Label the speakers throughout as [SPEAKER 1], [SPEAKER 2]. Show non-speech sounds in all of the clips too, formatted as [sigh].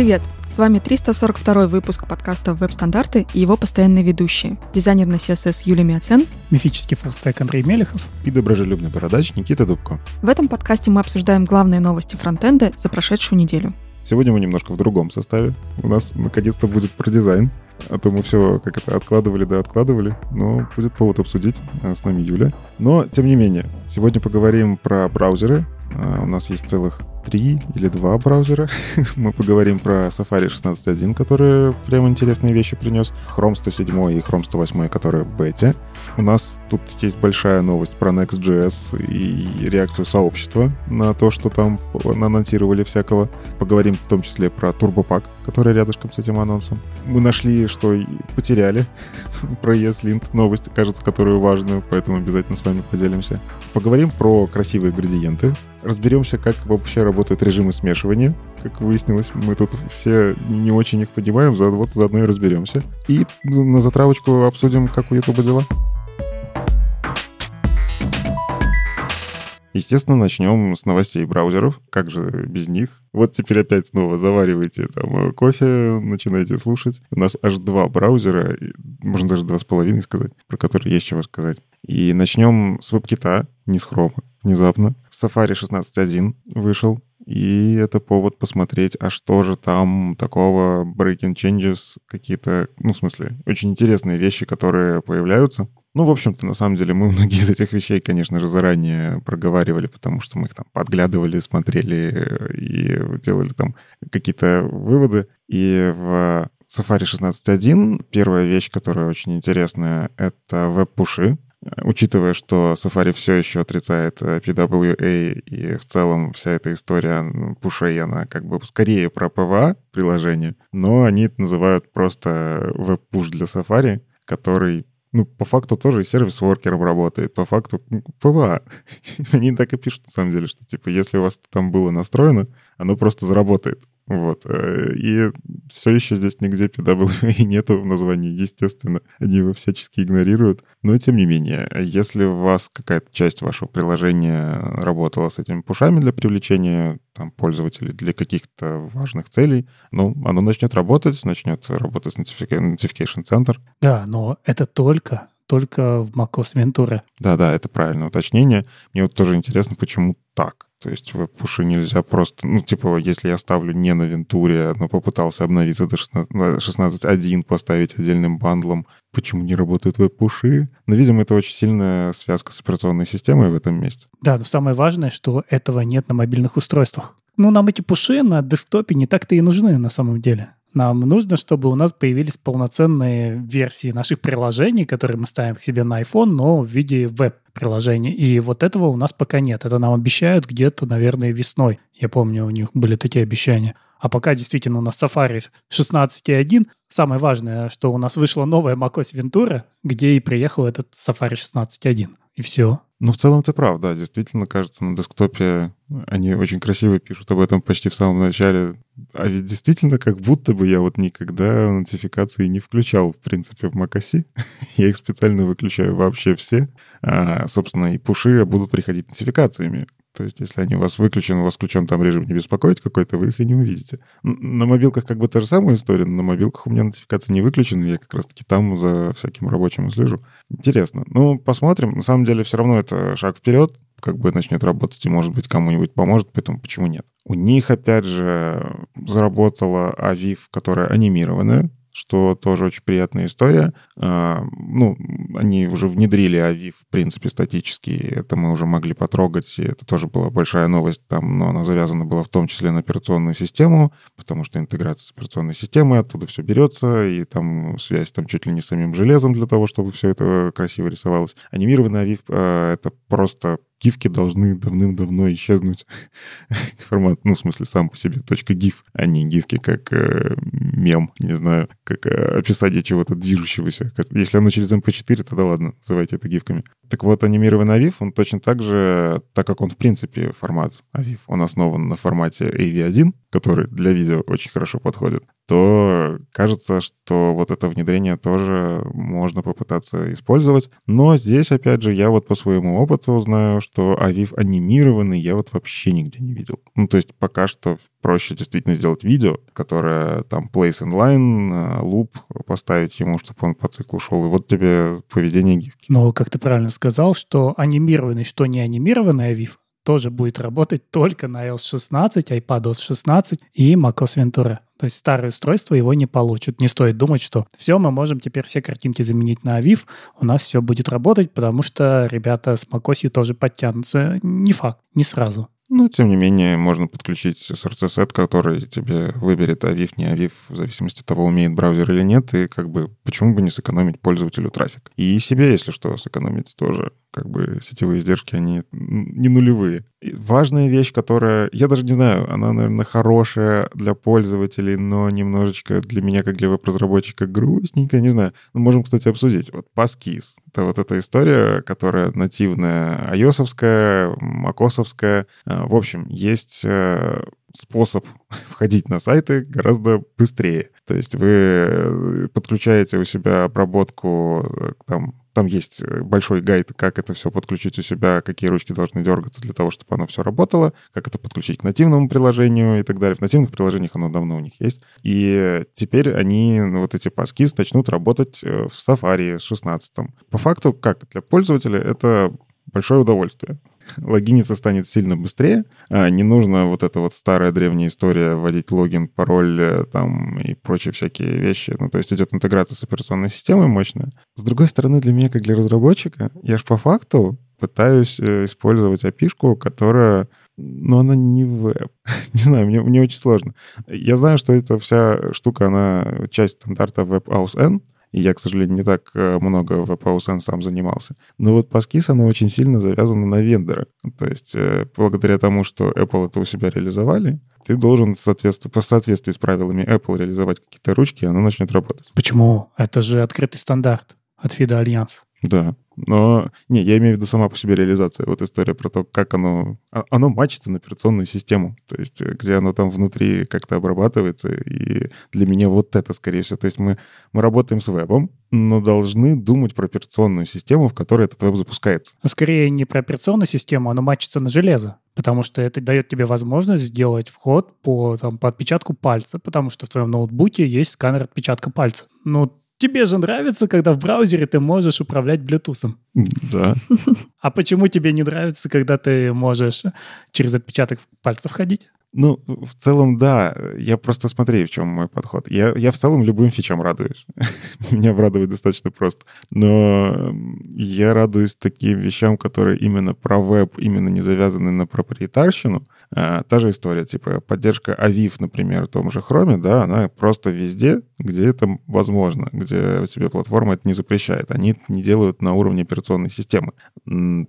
[SPEAKER 1] Привет! С вами 342 выпуск подкаста «Веб-стандарты» и его постоянные ведущие. Дизайнер на CSS Юлия Миоцен,
[SPEAKER 2] мифический фуллстек Андрей Мелехов
[SPEAKER 3] и доброжелюбный бородач Никита Дубко.
[SPEAKER 1] В этом подкасте мы обсуждаем главные новости фронтенда за прошедшую неделю.
[SPEAKER 3] Сегодня мы немножко в другом составе. У нас наконец-то будет про дизайн. А то мы все как это откладывали, да откладывали. Но будет повод обсудить. А с нами Юля. Но, тем не менее, сегодня поговорим про браузеры. А, у нас есть целых три или два браузера. [laughs] Мы поговорим про Safari 16.1, который прям интересные вещи принес. Chrome 107 и Chrome 108, которые в бете. У нас тут есть большая новость про Next.js и реакцию сообщества на то, что там анонсировали всякого. Поговорим в том числе про TurboPack, который рядышком с этим анонсом. Мы нашли, что потеряли [laughs] про ESLint новость, кажется, которую важную, поэтому обязательно с вами поделимся. Поговорим про красивые градиенты, разберемся, как вообще работают режимы смешивания. Как выяснилось, мы тут все не очень их понимаем, вот заодно и разберемся. И на затравочку обсудим, как у YouTube дела. Естественно, начнем с новостей браузеров. Как же без них? Вот теперь опять снова заваривайте там кофе, начинаете слушать. У нас аж два браузера, можно даже два с половиной сказать, про которые есть чего сказать. И начнем с WebKit, не с Chrome, внезапно. Safari 16.1 вышел, и это повод посмотреть, а что же там такого breaking changes, какие-то, ну, в смысле, очень интересные вещи, которые появляются. Ну, в общем-то, на самом деле, мы [laughs] многие из этих вещей, конечно же, заранее проговаривали, потому что мы их там подглядывали, смотрели и делали там какие-то выводы. И в Safari 16.1 первая вещь, которая очень интересная, это веб-пуши. Учитывая, что Safari все еще отрицает э, PWA и в целом вся эта история пушей, она как бы скорее про PWA приложение, но они это называют просто web push для Safari, который ну, по факту тоже сервис-воркером работает, по факту PWA. [laughs] Они так и пишут, на самом деле, что, типа, если у вас там было настроено, оно просто заработает. Вот. Э, и все еще здесь нигде PWA [laughs] нету в названии, естественно. Они его всячески игнорируют. Но тем не менее, если у вас какая-то часть вашего приложения работала с этими пушами для привлечения там, пользователей для каких-то важных целей, ну, оно начнет работать, начнет работать Notification Center.
[SPEAKER 2] Да, но это только только в macOS Ventura.
[SPEAKER 3] Да-да, это правильное уточнение. Мне вот тоже интересно, почему так. То есть веб-пуши нельзя просто... Ну, типа, если я ставлю не на Вентуре, но попытался обновиться до 16.1, поставить отдельным бандлом, почему не работают веб-пуши? Но, видимо, это очень сильная связка с операционной системой в этом месте.
[SPEAKER 2] Да, но самое важное, что этого нет на мобильных устройствах. Ну, нам эти пуши на десктопе не так-то и нужны на самом деле. Нам нужно, чтобы у нас появились полноценные версии наших приложений, которые мы ставим к себе на iPhone, но в виде веб-приложений. И вот этого у нас пока нет. Это нам обещают где-то, наверное, весной. Я помню, у них были такие обещания. А пока действительно у нас Safari 16.1. Самое важное, что у нас вышла новая macOS Ventura, где и приехал этот Safari 16.1. И все.
[SPEAKER 3] Ну, в целом ты прав, да. Действительно, кажется, на десктопе они очень красиво пишут об этом почти в самом начале. А ведь действительно, как будто бы я вот никогда нотификации не включал, в принципе, в macOS. [laughs] я их специально выключаю вообще все. А, собственно, и пуши будут приходить нотификациями. То есть, если они у вас выключены, у вас включен там режим не беспокоить какой-то, вы их и не увидите. На мобилках как бы та же самая история, но на мобилках у меня нотификации не выключены, я как раз-таки там за всяким рабочим слежу. Интересно. Ну, посмотрим. На самом деле, все равно это шаг вперед, как бы начнет работать, и, может быть, кому-нибудь поможет, поэтому почему нет? У них, опять же, заработала Aviv, которая анимированная, что тоже очень приятная история. А, ну, они уже внедрили AVI, в принципе, статически. Это мы уже могли потрогать. И это тоже была большая новость там, но она завязана была в том числе на операционную систему, потому что интеграция с операционной системой, оттуда все берется, и там связь там чуть ли не с самим железом для того, чтобы все это красиво рисовалось. Анимированный AVI а, — это просто гифки должны давным-давно исчезнуть. [laughs] Формат, ну, в смысле, сам по себе точка .gif, а не гифки как э, мем, не знаю, как э, описание чего-то движущегося. Если оно через MP4, тогда ладно, называйте это гифками. Так вот, анимированный AVIF, он точно так же, так как он, в принципе, формат AVIF, он основан на формате AV1, который для видео очень хорошо подходит, то кажется, что вот это внедрение тоже можно попытаться использовать. Но здесь, опять же, я вот по своему опыту знаю, что Авив анимированный я вот вообще нигде не видел. Ну, то есть пока что проще действительно сделать видео, которое там place inline, луп поставить ему, чтобы он по циклу шел, и вот тебе поведение гифки.
[SPEAKER 2] Но, как ты правильно сказал, что анимированный, что не анимированный Авив, тоже будет работать только на iOS 16, iPadOS 16 и macOS Ventura. То есть старое устройство его не получит. Не стоит думать, что все, мы можем теперь все картинки заменить на Aviv, у нас все будет работать, потому что ребята с macOS тоже подтянутся. Не факт, не сразу.
[SPEAKER 3] Ну, тем не менее, можно подключить SRC-сет, который тебе выберет Aviv, не Aviv, в зависимости от того, умеет браузер или нет, и как бы почему бы не сэкономить пользователю трафик. И себе, если что, сэкономить тоже как бы сетевые издержки, они не нулевые. Важная вещь, которая, я даже не знаю, она, наверное, хорошая для пользователей, но немножечко для меня, как для веб-разработчика, грустненькая, не знаю. Ну, можем, кстати, обсудить. Вот Passkis — это вот эта история, которая нативная ios макосовская. В общем, есть э, способ [laughs] входить на сайты гораздо быстрее. То есть вы э, подключаете у себя обработку э, там там есть э, большой гайд, как это все подключить у себя, какие ручки должны дергаться для того, чтобы оно все работало, как это подключить к нативному приложению и так далее. В нативных приложениях оно давно у них есть. И теперь они, ну, вот эти паски, начнут работать в Safari с 16. По факту, как для пользователя, это большое удовольствие логиниться станет сильно быстрее. А, не нужно вот эта вот старая древняя история вводить логин, пароль э, там и прочие всякие вещи. Ну, то есть идет интеграция с операционной системой мощная. С другой стороны, для меня, как для разработчика, я же по факту пытаюсь э, использовать api которая но она не веб. [laughs] не знаю, мне, мне очень сложно. Я знаю, что эта вся штука, она часть стандарта WebAuthn, N, и я, к сожалению, не так э, много в passkeys сам занимался. Но вот Passkeys, она очень сильно завязана на вендора. То есть э, благодаря тому, что Apple это у себя реализовали, ты должен соответственно, по соответствии с правилами Apple реализовать какие-то ручки, и она начнет работать.
[SPEAKER 2] Почему? Это же открытый стандарт от FIDO Alliance.
[SPEAKER 3] Да, но, не, я имею в виду сама по себе реализация. Вот история про то, как оно... А, оно мачится на операционную систему. То есть э, где оно там внутри как-то обрабатывается. И для меня вот это, скорее всего. То есть мы, мы работаем с вебом, но должны думать про операционную систему, в которой этот веб запускается.
[SPEAKER 2] Но скорее не про операционную систему, оно мачится на железо. Потому что это дает тебе возможность сделать вход по, там, по отпечатку пальца, потому что в твоем ноутбуке есть сканер отпечатка пальца. Ну, Тебе же нравится, когда в браузере ты можешь управлять Bluetooth.
[SPEAKER 3] Да.
[SPEAKER 2] А почему тебе не нравится, когда ты можешь через отпечаток пальцев ходить?
[SPEAKER 3] Ну, в целом, да. Я просто смотри, в чем мой подход. Я, я в целом любым фичам радуюсь. [laughs] Меня обрадовать достаточно просто. Но я радуюсь таким вещам, которые именно про веб, именно не завязаны на проприетарщину. А, та же история, типа поддержка Aviv, например, в том же Chrome, да, она просто везде, где это возможно, где тебе платформа это не запрещает. Они не делают на уровне операционной системы.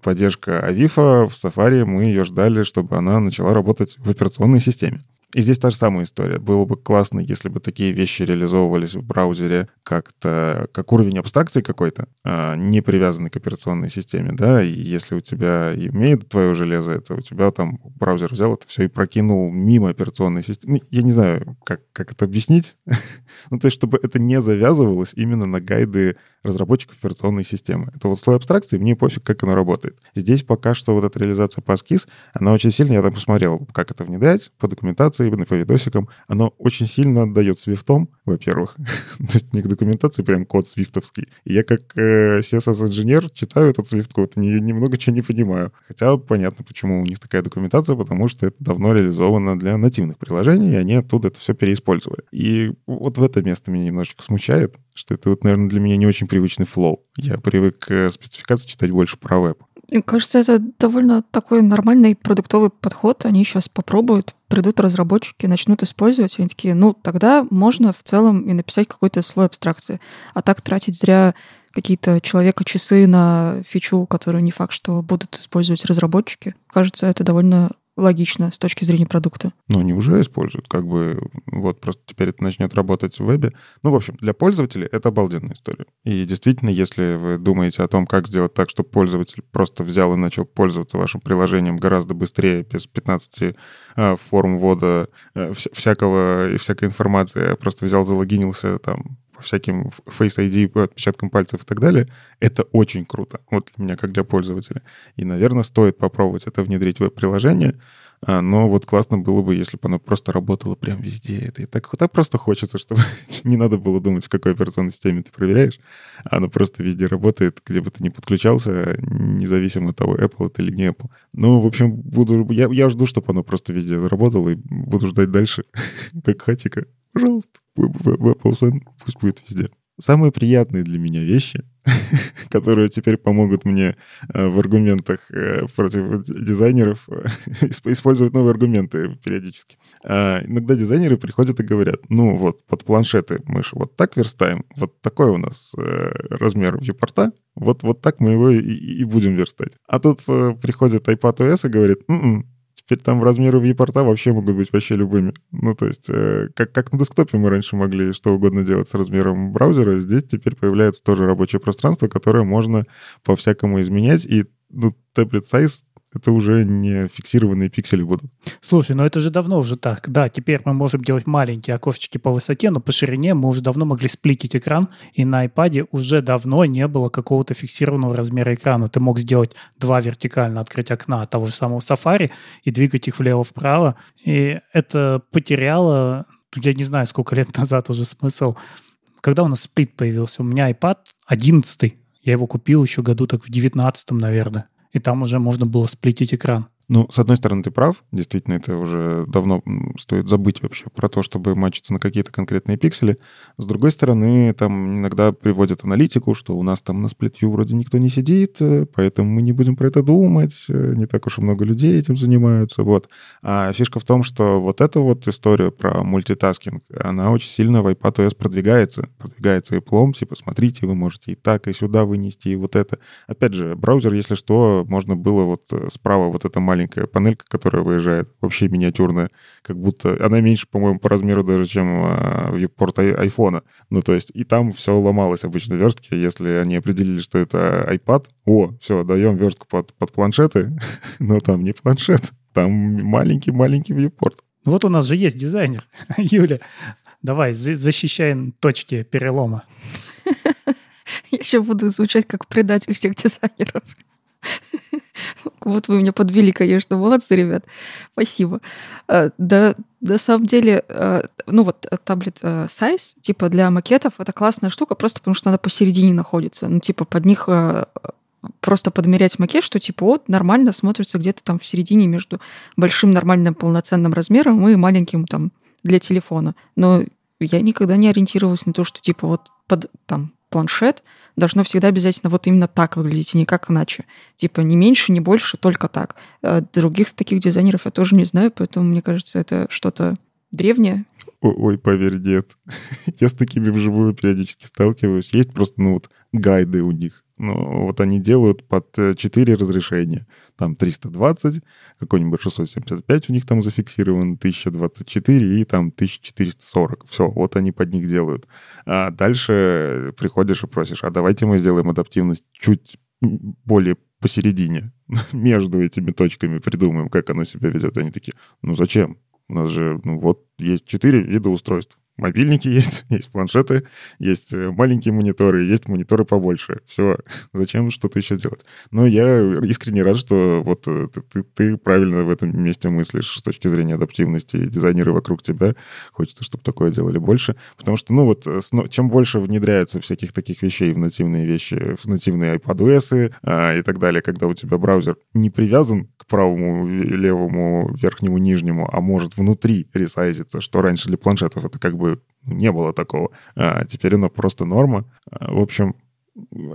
[SPEAKER 3] Поддержка Aviv в Safari, мы ее ждали, чтобы она начала работать в операционной системе. И здесь та же самая история. Было бы классно, если бы такие вещи реализовывались в браузере как-то, как уровень абстракции какой-то, а не привязанный к операционной системе, да, и если у тебя имеет твое железо, это у тебя там браузер взял это все и прокинул мимо операционной системы. Ну, я не знаю, как, как это объяснить. [laughs] ну, то есть, чтобы это не завязывалось именно на гайды разработчиков операционной системы. Это вот слой абстракции, мне пофиг, как оно работает. Здесь пока что вот эта реализация PassKeys, она очень сильно, я там посмотрел, как это внедрять по документации, по видосикам, оно очень сильно отдает свифтом, во-первых. [laughs] То есть не к документации прям код свифтовский. И я как э, CSS-инженер читаю этот свифт-код и немного чего не понимаю. Хотя понятно, почему у них такая документация, потому что это давно реализовано для нативных приложений, и они оттуда это все переиспользовали. И вот в это место меня немножечко смущает, что это вот, наверное, для меня не очень привычный флоу. Я привык к спецификации читать больше про веб.
[SPEAKER 1] Мне кажется, это довольно такой нормальный продуктовый подход. Они сейчас попробуют, придут разработчики, начнут использовать, и они такие, ну, тогда можно в целом и написать какой-то слой абстракции. А так тратить зря какие-то человека-часы на фичу, которую не факт, что будут использовать разработчики. Кажется, это довольно логично с точки зрения продукта.
[SPEAKER 3] Ну, они уже используют, как бы, вот просто теперь это начнет работать в вебе. Ну, в общем, для пользователей это обалденная история. И действительно, если вы думаете о том, как сделать так, чтобы пользователь просто взял и начал пользоваться вашим приложением гораздо быстрее, без 15 э, форм ввода э, всякого и всякой информации, а просто взял, залогинился там всяким Face ID, отпечаткам пальцев и так далее, это очень круто. Вот для меня, как для пользователя. И, наверное, стоит попробовать это внедрить в веб-приложение. А, но вот классно было бы, если бы оно просто работало прям везде. Это и так, так просто хочется, чтобы [laughs] не надо было думать, в какой операционной системе ты проверяешь. Оно просто везде работает, где бы ты ни подключался, независимо от того, Apple это или не Apple. Ну, в общем, буду, я, я жду, чтобы оно просто везде заработало, и буду ждать дальше, [laughs] как хатика. Пожалуйста, WebOSN пусть будет везде. Самые приятные для меня вещи, [laughs] которые теперь помогут мне э, в аргументах э, против дизайнеров э, [laughs] использовать новые аргументы периодически. А, иногда дизайнеры приходят и говорят, ну вот, под планшеты мы же вот так верстаем, вот такой у нас размер вьюпорта, вот, вот так мы его и, и будем верстать. А тут приходит iPadOS и говорит, м-м, Теперь там размеры вьюпорта вообще могут быть вообще любыми. Ну, то есть, э, как, как на десктопе мы раньше могли что угодно делать с размером браузера, здесь теперь появляется тоже рабочее пространство, которое можно по-всякому изменять, и ну, таблет size это уже не фиксированные пиксели будут.
[SPEAKER 2] Слушай, ну это же давно уже так. Да, теперь мы можем делать маленькие окошечки по высоте, но по ширине мы уже давно могли сплитить экран, и на iPad уже давно не было какого-то фиксированного размера экрана. Ты мог сделать два вертикально открыть окна того же самого Safari и двигать их влево-вправо. И это потеряло, я не знаю, сколько лет [laughs] назад уже смысл. Когда у нас сплит появился? У меня iPad 11 я его купил еще году так в 19 наверное и там уже можно было сплитить экран.
[SPEAKER 3] Ну, с одной стороны, ты прав. Действительно, это уже давно стоит забыть вообще про то, чтобы мачиться на какие-то конкретные пиксели. С другой стороны, там иногда приводят аналитику, что у нас там на сплитвью вроде никто не сидит, э, поэтому мы не будем про это думать. Э, не так уж и много людей этим занимаются. Вот. А фишка в том, что вот эта вот история про мультитаскинг, она очень сильно в iPadOS продвигается. Продвигается и плом, типа, смотрите, вы можете и так, и сюда вынести, и вот это. Опять же, браузер, если что, можно было вот э, справа вот это маленькое маленькая панелька, которая выезжает, вообще миниатюрная, как будто она меньше, по-моему, по размеру даже, чем а, вьюпорт айфона. Ну, то есть и там все ломалось обычно верстки, если они определили, что это iPad, о, все, даем верстку под, под планшеты, [laughs] но там не планшет, там маленький-маленький вьюпорт.
[SPEAKER 2] Вот у нас же есть дизайнер. [laughs] Юля, давай, защищаем точки перелома. [laughs]
[SPEAKER 1] Я еще буду звучать как предатель всех дизайнеров. [laughs] Вот вы меня подвели, конечно. Молодцы, ребят. Спасибо. А, да, на самом деле, а, ну вот э, таблет э, size, типа для макетов, это классная штука, просто потому что она посередине находится. Ну, типа под них э, просто подмерять макет, что типа вот нормально смотрится где-то там в середине между большим нормальным полноценным размером и маленьким там для телефона. Но я никогда не ориентировалась на то, что типа вот под там планшет — должно всегда обязательно вот именно так выглядеть, и никак иначе. Типа не меньше, не больше, только так. А других таких дизайнеров я тоже не знаю, поэтому мне кажется, это что-то древнее.
[SPEAKER 3] Ой, поверь, нет. [laughs] Я с такими вживую периодически сталкиваюсь. Есть просто, ну вот, гайды у них. Ну, вот они делают под 4 э, разрешения. Там 320, какой-нибудь 675 у них там зафиксирован, 1024 и там 1440. Все, вот они под них делают. А дальше приходишь и просишь, а давайте мы сделаем адаптивность чуть более посередине, [laughs] между этими точками придумаем, как оно себя ведет. Они такие, ну зачем? У нас же, ну вот, есть четыре вида устройств мобильники есть, [laughs] есть планшеты, есть э, маленькие мониторы, есть мониторы побольше. Все, [laughs] зачем что-то еще делать? Но я искренне рад, что вот э, ты, ты, ты правильно в этом месте мыслишь с точки зрения адаптивности. Дизайнеры вокруг тебя хочется, чтобы такое делали больше. Потому что, ну вот, э, чем больше внедряется всяких таких вещей в нативные вещи, в нативные iPadOS и так далее, когда у тебя браузер не привязан правому, левому, верхнему, нижнему, а может внутри ресайзиться, что раньше для планшетов это как бы не было такого. А теперь оно просто норма. А, в общем,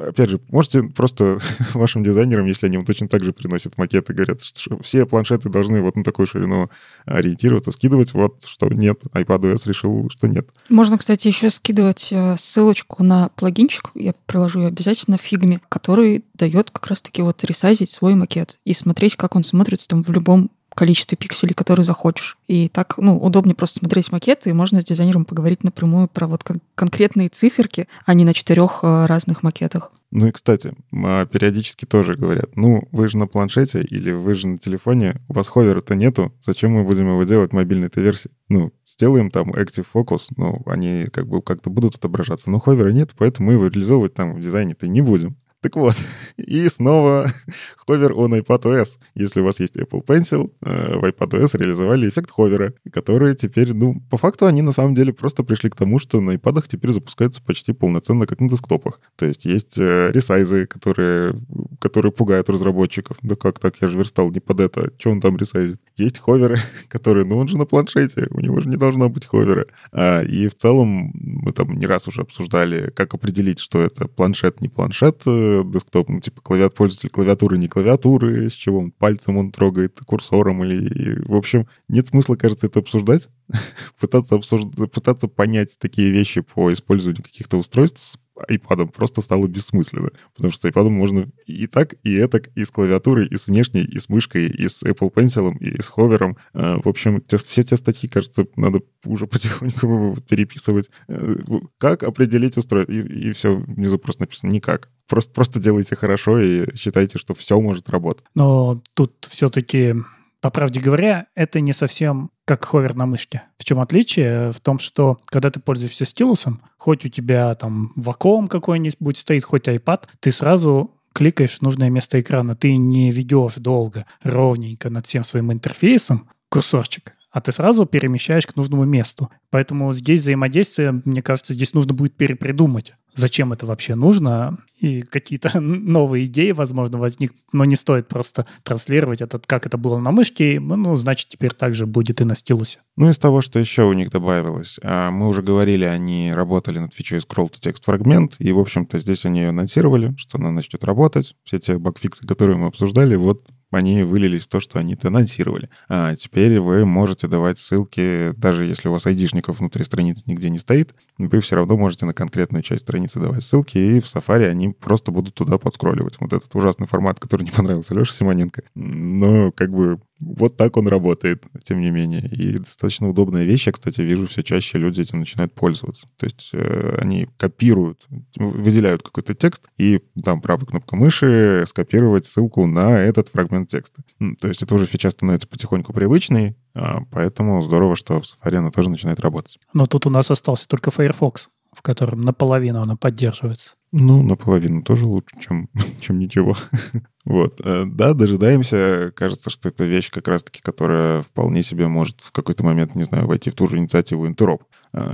[SPEAKER 3] опять же, можете просто [laughs] вашим дизайнерам, если они вам точно так же приносят макеты, говорят, что все планшеты должны вот на такую ширину ориентироваться, скидывать, вот что нет. iPadOS решил, что нет.
[SPEAKER 1] Можно, кстати, еще скидывать э, ссылочку на плагинчик, я приложу ее обязательно в фигме, который дает как раз-таки вот ресайзить свой макет и смотреть, как он смотрится там в любом количестве пикселей, которые захочешь. И так, ну, удобнее просто смотреть макеты, и можно с дизайнером поговорить напрямую про вот кон- конкретные циферки, а не на четырех э, разных макетах.
[SPEAKER 3] Ну и, кстати, а, периодически тоже говорят, ну, вы же на планшете или вы же на телефоне, у вас ховера-то нету, зачем мы будем его делать в мобильной-то версии? Ну, сделаем там Active Focus, ну, они как бы как-то будут отображаться, но ховера нет, поэтому мы его реализовывать там в дизайне-то не будем. Так вот, [laughs] и снова [laughs] ховер on iPadOS. Если у вас есть Apple Pencil, э, в iPadOS реализовали эффект ховера, который теперь, ну, по факту они на самом деле просто пришли к тому, что на iPad теперь запускаются почти полноценно, как на десктопах. То есть есть э, ресайзы, которые, которые пугают разработчиков. Да как так, я же верстал не под это, что он там ресайзит? Есть ховеры, [laughs] которые, ну, он же на планшете, у него же не должно быть ховера. А, и в целом мы там не раз уже обсуждали, как определить, что это планшет, не планшет, э, десктоп, ну, типа клавиат, пользователь клавиатуры, не клавиатуры, с чего он пальцем он трогает, курсором или... В общем, нет смысла, кажется, это обсуждать, [laughs] пытаться, обсужд... пытаться понять такие вещи по использованию каких-то устройств iPad просто стало бессмысленно. Потому что с iPad можно и так, и это, и с клавиатурой, и с внешней, и с мышкой, и с Apple Pencil, и с ховером. А, в общем, все те статьи, кажется, надо уже [laughs] потихоньку переписывать. Э, как определить устройство? И, и все, внизу просто написано «никак». Просто, просто делайте хорошо и считайте, что все может работать.
[SPEAKER 2] Но тут все-таки по правде говоря, это не совсем как ховер на мышке. В чем отличие? В том, что когда ты пользуешься стилусом, хоть у тебя там вакуум какой-нибудь стоит, хоть iPad, ты сразу кликаешь в нужное место экрана. Ты не ведешь долго, ровненько над всем своим интерфейсом курсорчик, а ты сразу перемещаешь к нужному месту. Поэтому здесь взаимодействие, мне кажется, здесь нужно будет перепридумать зачем это вообще нужно, и какие-то [laughs] новые идеи, возможно, возникнут, но не стоит просто транслировать этот, как это было на мышке, ну, значит, теперь также будет и на стилусе.
[SPEAKER 3] Ну, из того, что еще у них добавилось, а, мы уже говорили, они работали над фичой Scroll to Text Fragment, и, в общем-то, здесь они ее анонсировали, что она начнет работать. Все те багфиксы, которые мы обсуждали, вот они вылились в то, что они это анонсировали. А теперь вы можете давать ссылки, даже если у вас айдишников внутри страницы нигде не стоит, вы все равно можете на конкретную часть страницы давать ссылки, и в Safari они просто будут туда подскролливать. Вот этот ужасный формат, который не понравился Леше Симоненко. Но как бы вот так он работает, тем не менее. И достаточно удобная вещь. Я, кстати, вижу, все чаще люди этим начинают пользоваться. То есть э, они копируют, выделяют какой-то текст, и там правой кнопкой мыши скопировать ссылку на этот фрагмент текста. То есть это уже фича становится потихоньку привычной, а, поэтому здорово, что в Safari она тоже начинает работать.
[SPEAKER 2] Но тут у нас остался только Firefox, в котором наполовину она поддерживается.
[SPEAKER 3] Ну, наполовину тоже лучше, чем, [laughs] чем ничего. [laughs] Вот, э, да, дожидаемся. Кажется, что это вещь как раз-таки, которая вполне себе может в какой-то момент, не знаю, войти в ту же инициативу э,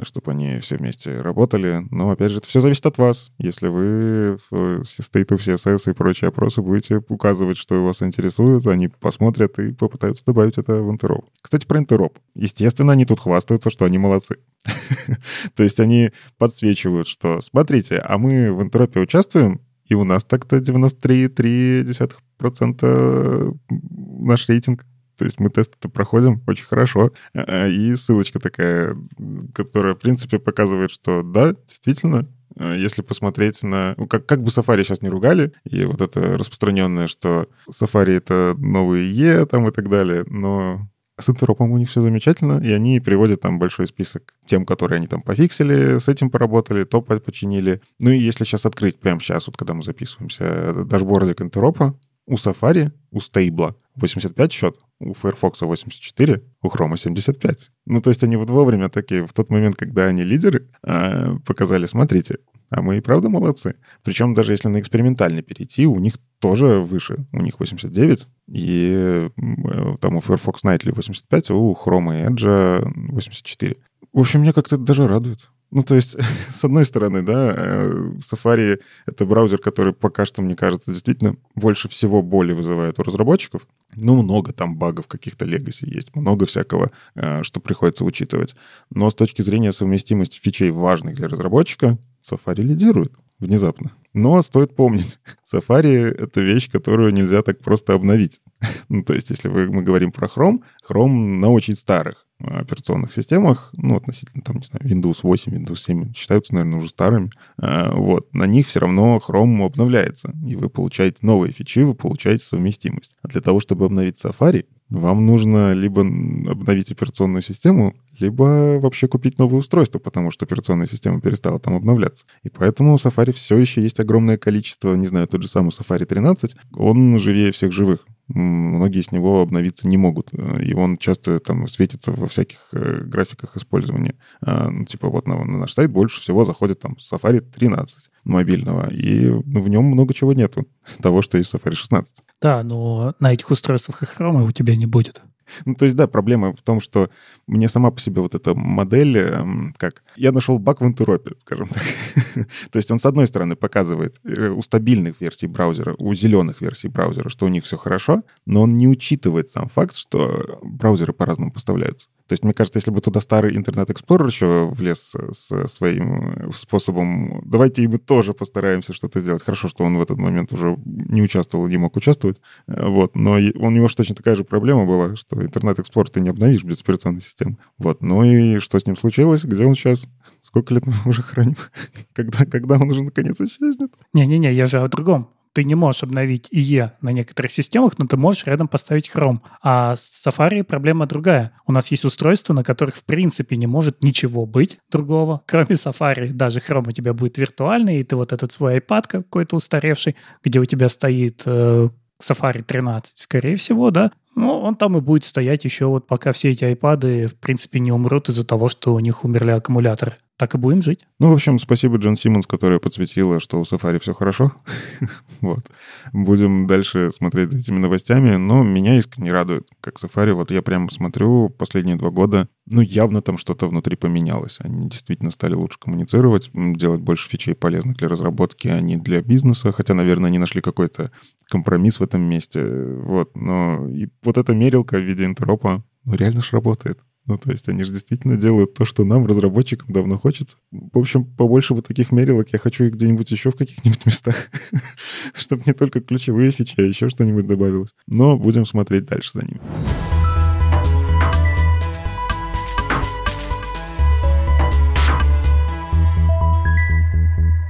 [SPEAKER 3] чтобы они все вместе работали. Но, опять же, это все зависит от вас. Если вы в State of CSS и прочие опросы будете указывать, что вас интересует, они посмотрят и попытаются добавить это в Интероп. Кстати, про Интероп. Естественно, они тут хвастаются, что они молодцы. [laughs] То есть они подсвечивают, что смотрите, а мы в Интеропе участвуем, и у нас так-то 93,3% наш рейтинг. То есть мы тесты-то проходим очень хорошо. А, и ссылочка такая, которая, в принципе, показывает, что да, действительно, а, если посмотреть на... Ну, как, как бы Safari сейчас не ругали, и вот это распространенное, что Safari — это новые Е там и так далее, но с интеропом у них все замечательно, и они приводят там большой список тем, которые они там пофиксили, с этим поработали, то починили. Ну и если сейчас открыть прямо сейчас, вот когда мы записываемся, дашбордик интеропа, у Safari, у стейбла 85 счет, у Firefox 84, у Chrome 75. Ну, то есть они вот вовремя такие, в тот момент, когда они лидеры, а, показали, смотрите, а мы и правда молодцы. Причем даже если на экспериментальный перейти, у них тоже выше. У них 89, и э, там у Firefox Nightly 85, а у Chrome и Edge 84. В общем, меня как-то даже радует. Ну, то есть, [laughs] с одной стороны, да, э, Safari — это браузер, который пока что, мне кажется, действительно больше всего боли вызывает у разработчиков. Ну, много там багов каких-то легаси есть, много всякого, э, что приходится учитывать. Но с точки зрения совместимости фичей, важных для разработчика, Safari лидирует внезапно. Но стоит помнить, [laughs] Safari — это вещь, которую нельзя так просто обновить. [laughs] ну, то есть, если мы говорим про Chrome, Chrome на очень старых операционных системах, ну, относительно, там, не знаю, Windows 8, Windows 7, считаются, наверное, уже старыми, а, вот, на них все равно Chrome обновляется, и вы получаете новые фичи, вы получаете совместимость. А для того, чтобы обновить Safari, вам нужно либо обновить операционную систему, либо вообще купить новое устройство, потому что операционная система перестала там обновляться. И поэтому у Safari все еще есть огромное количество, не знаю, тот же самый Safari 13, он живее всех живых многие с него обновиться не могут. Э, и он часто там светится во всяких э, графиках использования. А, ну, типа вот на, на наш сайт больше всего заходит там Safari 13 мобильного, и в нем много чего нету [laughs] того, что есть в Safari 16.
[SPEAKER 2] Да, но на этих устройствах и хрома у тебя не будет.
[SPEAKER 3] Ну, то есть, да, проблема в том, что мне сама по себе вот эта модель, эм, как... Я нашел баг в интеропе, скажем так. [laughs] то есть он, с одной стороны, показывает э, у стабильных версий браузера, у зеленых версий браузера, что у них все хорошо, но он не учитывает сам факт, что браузеры по-разному поставляются. То есть, мне кажется, если бы туда старый интернет Explorer еще влез с своим способом, давайте и мы тоже постараемся что-то сделать. Хорошо, что он в этот момент уже не участвовал, не мог участвовать. Э, вот. Но у него же точно такая же проблема была, что интернет Explorer ты не обновишь без операционной системы. Вот. Ну и что с ним случилось? Где он сейчас? Сколько лет мы уже храним? [laughs] когда, когда он уже наконец исчезнет?
[SPEAKER 2] Не-не-не, я же о другом ты не можешь обновить IE на некоторых системах, но ты можешь рядом поставить Chrome. А с Safari проблема другая. У нас есть устройства, на которых в принципе не может ничего быть другого, кроме Safari. Даже Chrome у тебя будет виртуальный, и ты вот этот свой iPad какой-то устаревший, где у тебя стоит э, Safari 13, скорее всего, да, ну, он там и будет стоять еще вот пока все эти iPad, в принципе, не умрут из-за того, что у них умерли аккумуляторы так и будем жить.
[SPEAKER 3] Ну, в общем, спасибо Джон Симмонс, которая подсветила, что у Safari все хорошо. [laughs] вот. Будем дальше смотреть за этими новостями, но меня искренне радует, как Safari. Вот я прям смотрю последние два года, ну, явно там что-то внутри поменялось. Они действительно стали лучше коммуницировать, делать больше фичей полезных для разработки, а не для бизнеса. Хотя, наверное, они нашли какой-то компромисс в этом месте. Вот. Но и вот эта мерилка в виде интеропа, ну, реально ж работает. Ну, то есть они же действительно делают то, что нам, разработчикам, давно хочется. В общем, побольше вот таких мерилок я хочу их где-нибудь еще в каких-нибудь местах, [laughs] чтобы не только ключевые фичи, а еще что-нибудь добавилось. Но будем смотреть дальше за ними.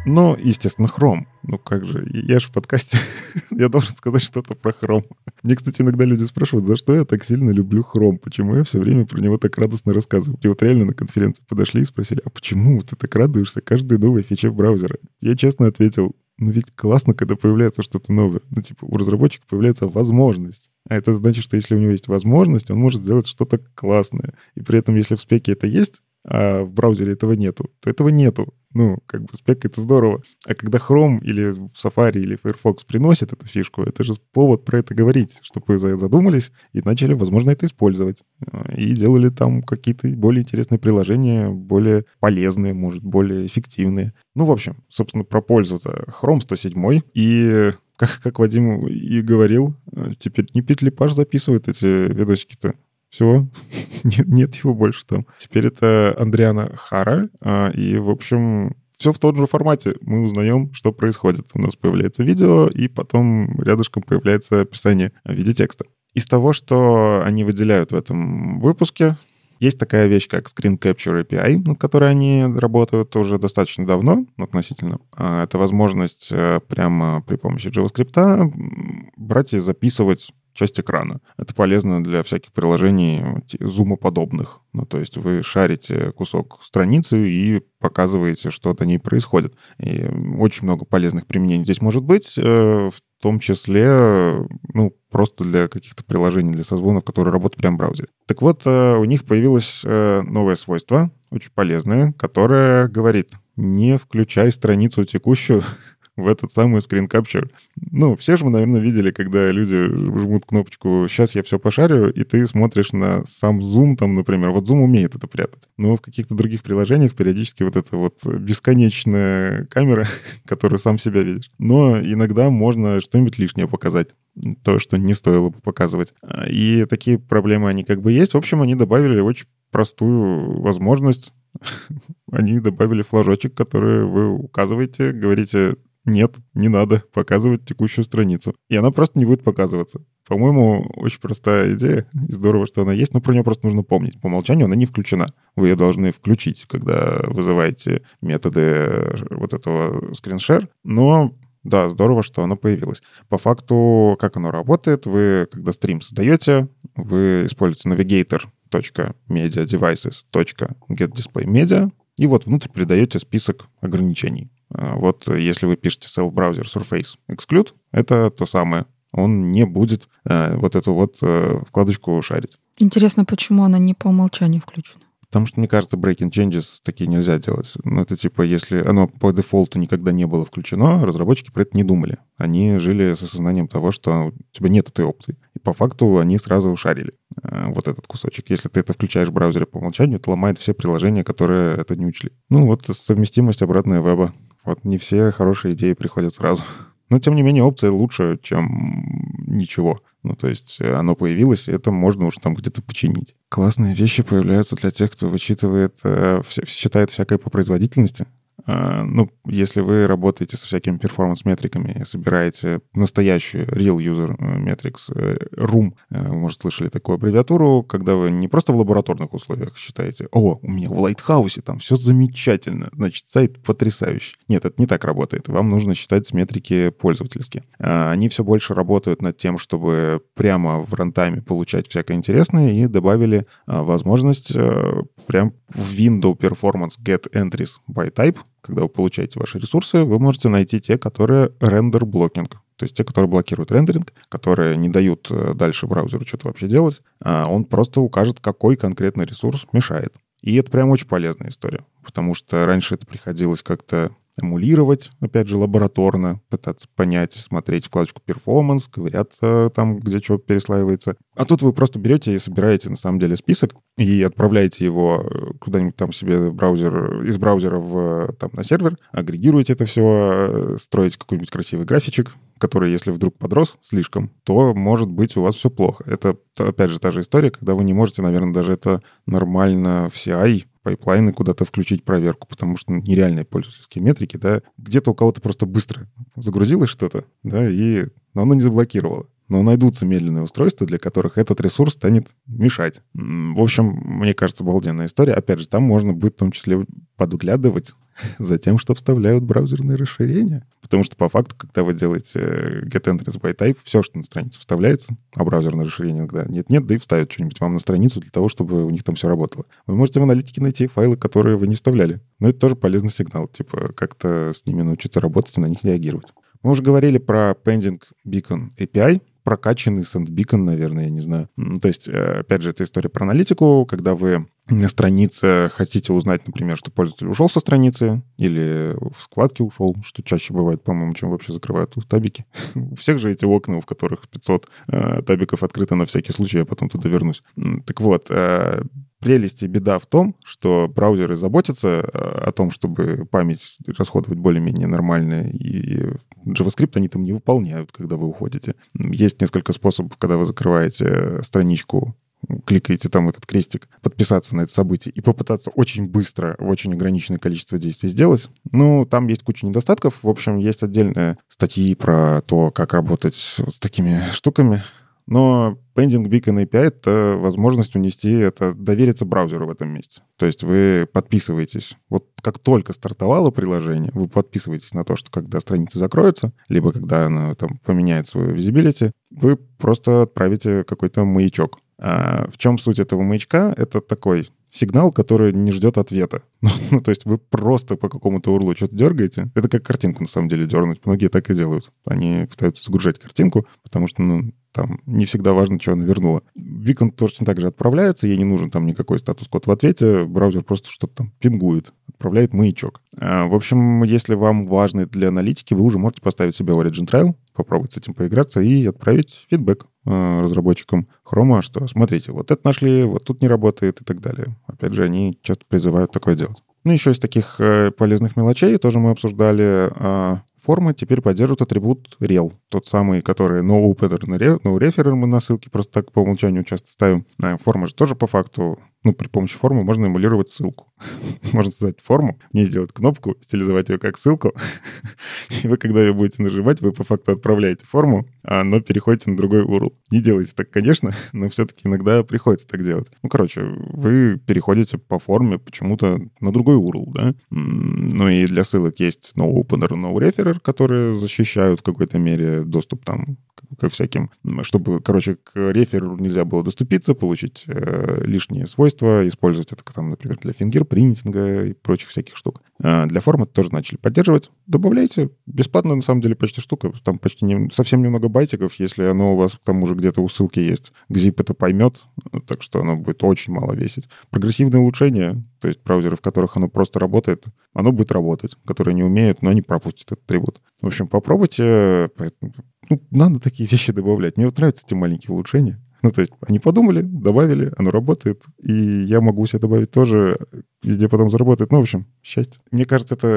[SPEAKER 3] Но, естественно, хром. Ну как же, я же в подкасте, [laughs] я должен сказать что-то про хром. Мне, кстати, иногда люди спрашивают, за что я так сильно люблю хром, почему я все время про него так радостно рассказываю. И вот реально на конференции подошли и спросили, а почему ты так радуешься каждой новой фиче браузера? Я честно ответил, ну ведь классно, когда появляется что-то новое. Ну типа у разработчика появляется возможность. А это значит, что если у него есть возможность, он может сделать что-то классное. И при этом, если в спеке это есть, а в браузере этого нету, то этого нету. Ну, как бы спек — это здорово. А когда Chrome или Safari или Firefox приносят эту фишку, это же повод про это говорить, чтобы вы задумались и начали, возможно, это использовать. И делали там какие-то более интересные приложения, более полезные, может, более эффективные. Ну, в общем, собственно, про пользу-то. Chrome 107 и как, как Вадим и говорил, теперь не Петлипаш записывает эти видосики-то. Все, [laughs] нет, нет его больше там. Теперь это Андриана Хара, а, и, в общем, все в том же формате. Мы узнаем, что происходит. У нас появляется видео, и потом рядышком появляется описание в виде текста. Из того, что они выделяют в этом выпуске, есть такая вещь, как Screen Capture API, над которой они работают уже достаточно давно, относительно. А, это возможность э, прямо при помощи JavaScript брать и записывать часть экрана. Это полезно для всяких приложений зумоподобных. Ну, то есть вы шарите кусок страницы и показываете, что на ней происходит. И очень много полезных применений здесь может быть, э, в том числе, ну, просто для каких-то приложений, для созвонов, которые работают прямо в браузере. Так вот, э, у них появилось э, новое свойство, очень полезное, которое говорит, не включай страницу текущую в этот самый capture. Ну, все же мы, наверное, видели, когда люди жмут кнопочку «Сейчас я все пошарю», и ты смотришь на сам Zoom, там, например. Вот Zoom умеет это прятать. Но в каких-то других приложениях периодически вот эта вот бесконечная камера, [laughs] которую сам себя видишь. Но иногда можно что-нибудь лишнее показать то, что не стоило бы показывать. И такие проблемы, они как бы есть. В общем, они добавили очень простую возможность. [laughs] Они добавили флажочек, который вы указываете, говорите нет, не надо показывать текущую страницу. И она просто не будет показываться. По-моему, очень простая идея, и здорово, что она есть, но про нее просто нужно помнить. По умолчанию она не включена. Вы ее должны включить, когда вызываете методы э, вот этого скриншер, но да, здорово, что оно появилось. По факту, как оно работает, вы, когда стрим создаете, вы используете navigator.mediadevices.getDisplayMedia, и вот внутрь передаете список ограничений. А, вот если вы пишете self-browser Surface Exclude, это то самое. Он не будет э, вот эту вот э, вкладочку шарить.
[SPEAKER 1] Интересно, почему она не по умолчанию включена?
[SPEAKER 3] Потому что, мне кажется, breaking changes такие нельзя делать. Ну, это типа, если оно по дефолту никогда не было включено, разработчики про это не думали. Они жили с осознанием того, что у тебя нет этой опции. И по факту они сразу ушарили э, вот этот кусочек. Если ты это включаешь в браузере по умолчанию, это ломает все приложения, которые это не учли. Ну, вот совместимость обратная веба. Вот не все хорошие идеи приходят сразу. Но, тем не менее, опция лучше, чем ничего. Ну, то есть э, оно появилось, и это можно уже там где-то починить. Классные вещи появляются для тех, кто вычитывает, э, считает всякое по производительности. А, ну, если вы работаете со всякими performance-метриками, собираете настоящую real user э, metrics, э, RUM, э, вы, может, слышали такую аббревиатуру, когда вы не просто в лабораторных условиях считаете, о, у меня в Lighthouse е там все замечательно, значит, сайт потрясающий. Нет, это не так работает. Вам нужно считать метрики пользовательские. А, они все больше работают над тем, чтобы прямо в рантайме получать всякое интересное, и добавили а, возможность прям в window performance get entries by type когда вы получаете ваши ресурсы, вы можете найти те, которые рендер блокинг. То есть те, которые блокируют рендеринг, которые не дают э, дальше браузеру что-то вообще делать, а он просто укажет, какой конкретный ресурс мешает. И это прям очень полезная история, потому что раньше это приходилось как-то эмулировать, опять же, лабораторно, пытаться понять, смотреть вкладочку performance, ковыряться там, где что переслаивается. А тут вы просто берете и собираете, на самом деле, список и отправляете его э, куда-нибудь там себе в браузер, из браузера в, там, на сервер, агрегируете это все, э, строите какой-нибудь красивый графичек, который, если вдруг подрос слишком, то, может быть, у вас все плохо. Это, опять же, та же история, когда вы не можете, наверное, даже это нормально в CI pipeline ы куда-то включить проверку, потому что нереальные пользовательские метрики, да, где-то у кого-то просто быстро загрузилось что-то, да, и но оно не заблокировало. Но найдутся медленные устройства, для которых этот ресурс станет мешать. В общем, мне кажется, обалденная история. Опять же, там можно будет в том числе подглядывать за тем, что вставляют браузерные расширения. Потому что по факту, когда вы делаете э, get entries by type, все, что на странице вставляется, а браузерное расширение иногда нет-нет, да и вставят что-нибудь вам на страницу для того, чтобы у них там все работало. Вы можете в аналитике найти файлы, которые вы не вставляли. Но это тоже полезный сигнал, типа как-то с ними научиться работать и на них реагировать. Мы уже говорили про Pending Beacon API, прокачанный SandBeacon, наверное, я не знаю. То есть, э, опять же, это история про аналитику, когда вы на странице хотите узнать, например, что пользователь ушел со страницы или в складке ушел, что чаще бывает, по-моему, чем вообще закрывают табики. У всех же эти окна, в которых 500 э, табиков открыто на всякий случай, я потом туда вернусь. Так вот, э, прелесть и беда в том, что браузеры заботятся э, о том, чтобы память расходовать более-менее нормально, и JavaScript они там не выполняют, когда вы уходите. Есть несколько способов, когда вы закрываете страничку кликаете там этот крестик, подписаться на это событие и попытаться очень быстро в очень ограниченное количество действий сделать. Ну, там есть куча недостатков. В общем, есть отдельные статьи про то, как работать с такими штуками. Но Pending Beacon API — это возможность унести это, довериться браузеру в этом месте. То есть вы подписываетесь. Вот как только стартовало приложение, вы подписываетесь на то, что когда страница закроется, либо когда она там поменяет свою визибилити, вы просто отправите какой-то маячок а в чем суть этого маячка? Это такой сигнал, который не ждет ответа. [laughs] Ну, то есть вы просто по какому-то урлу что-то дергаете. Это как картинку, на самом деле, дернуть. Многие так и делают. Они пытаются загружать картинку, потому что, ну, там не всегда важно, что она вернула. Бикон точно так же отправляется, ей не нужен там никакой статус-код в ответе, браузер просто что-то там пингует, отправляет маячок. А, в общем, если вам важно для аналитики, вы уже можете поставить себе Origin Trial, попробовать с этим поиграться и отправить фидбэк э, разработчикам Chrome, что смотрите, вот это нашли, вот тут не работает и так далее. Опять же, они часто призывают такое делать. Ну, еще из таких э, полезных мелочей тоже мы обсуждали. Э, формы теперь поддерживают атрибут rel, тот самый, который no opener, no referer мы на ссылке просто так по умолчанию часто ставим. А форма же тоже по факту ну, при помощи формы можно эмулировать ссылку. [laughs] можно создать форму, не сделать кнопку, стилизовать ее как ссылку. [laughs] и вы, когда ее будете нажимать, вы по факту отправляете форму, а но переходите на другой URL. Не делайте так, конечно, [laughs] но все-таки иногда приходится так делать. Ну, короче, вы переходите по форме почему-то на другой URL, да? Ну и для ссылок есть no opener, no referer, которые защищают в какой-то мере доступ там к всяким, чтобы, короче, к реферу нельзя было доступиться, получить э, лишние свойства, использовать это, там, например, для фингерпринтинга и прочих всяких штук. А для формата тоже начали поддерживать. Добавляйте. Бесплатно, на самом деле, почти штука. Там почти не, совсем немного байтиков. Если оно у вас к тому же где-то у ссылки есть, GZIP это поймет, так что оно будет очень мало весить. Прогрессивное улучшение, то есть браузеры, в которых оно просто работает, оно будет работать. Которые не умеют, но они пропустят этот атрибут. В общем, попробуйте. Ну, надо такие вещи добавлять. Мне вот нравятся эти маленькие улучшения. Ну, то есть они подумали, добавили, оно работает, и я могу себе добавить тоже, везде потом заработает. Ну, в общем, счастье. Мне кажется, это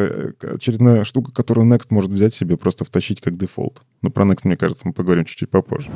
[SPEAKER 3] э, очередная штука, которую Next может взять себе, просто втащить как дефолт. Но про Next, мне кажется, мы поговорим чуть-чуть попозже.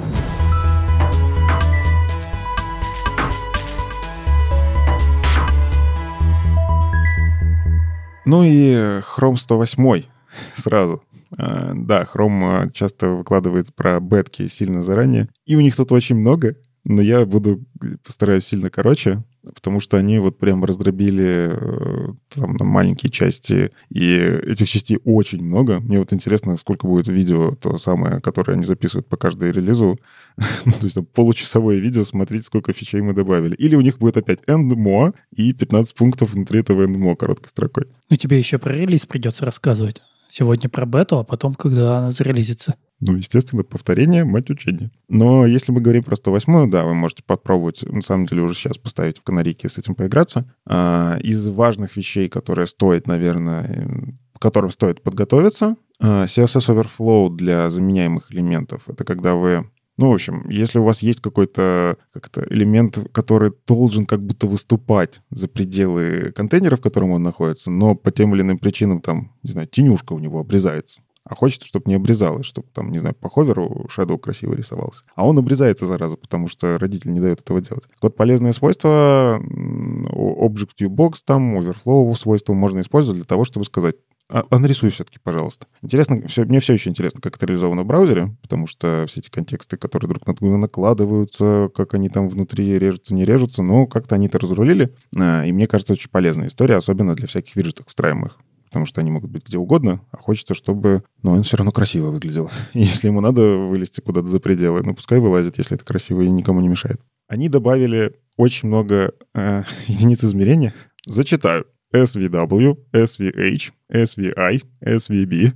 [SPEAKER 3] Ну и Chrome 108 [laughs] сразу. А, да, Chrome а, часто выкладывает про бетки сильно заранее. И у них тут очень много, но я буду постараюсь сильно короче, потому что они вот прям раздробили э, там на маленькие части, и этих частей очень много. Мне вот интересно, сколько будет видео, то самое, которое они записывают по каждой релизу. [laughs] ну, то есть там получасовое видео, смотреть, сколько фичей мы добавили. Или у них будет опять end more и 15 пунктов внутри этого end more короткой строкой.
[SPEAKER 2] Ну, тебе еще про релиз придется рассказывать. Сегодня про бету, а потом, когда она зарелизится.
[SPEAKER 3] Ну, естественно, повторение, мать учения. Но если мы говорим про 108 да, вы можете попробовать, на самом деле, уже сейчас поставить в канарике с этим поиграться. А, из важных вещей, которые стоит, наверное, к которым стоит подготовиться, а, CSS Overflow для заменяемых элементов. Это когда вы ну, в общем, если у вас есть какой-то как элемент, который должен как будто выступать за пределы контейнера, в котором он находится, но по тем или иным причинам, там, не знаю, тенюшка у него обрезается, а хочется, чтобы не обрезалось, чтобы там, не знаю, по ховеру Shadow красиво рисовался. А он обрезается, зараза, потому что родитель не дает этого делать. Вот полезные свойства, Object View Box, там, Overflow свойства можно использовать для того, чтобы сказать, а, а нарисуй все-таки, пожалуйста. Интересно, все, мне все еще интересно, как это реализовано в браузере, потому что все эти контексты, которые друг на друга накладываются, как они там внутри режутся, не режутся, но как-то они это разрулили. А, и мне кажется, очень полезная история, особенно для всяких виджетов встраиваемых потому что они могут быть где угодно, а хочется, чтобы, ну, он все равно красиво выглядел. [laughs] Если ему надо вылезти куда-то за пределы, ну, пускай вылазит, если это красиво и никому не мешает. Они добавили очень много э, [laughs] единиц измерения. Зачитаю. SVW, SVH, SVI, SVB,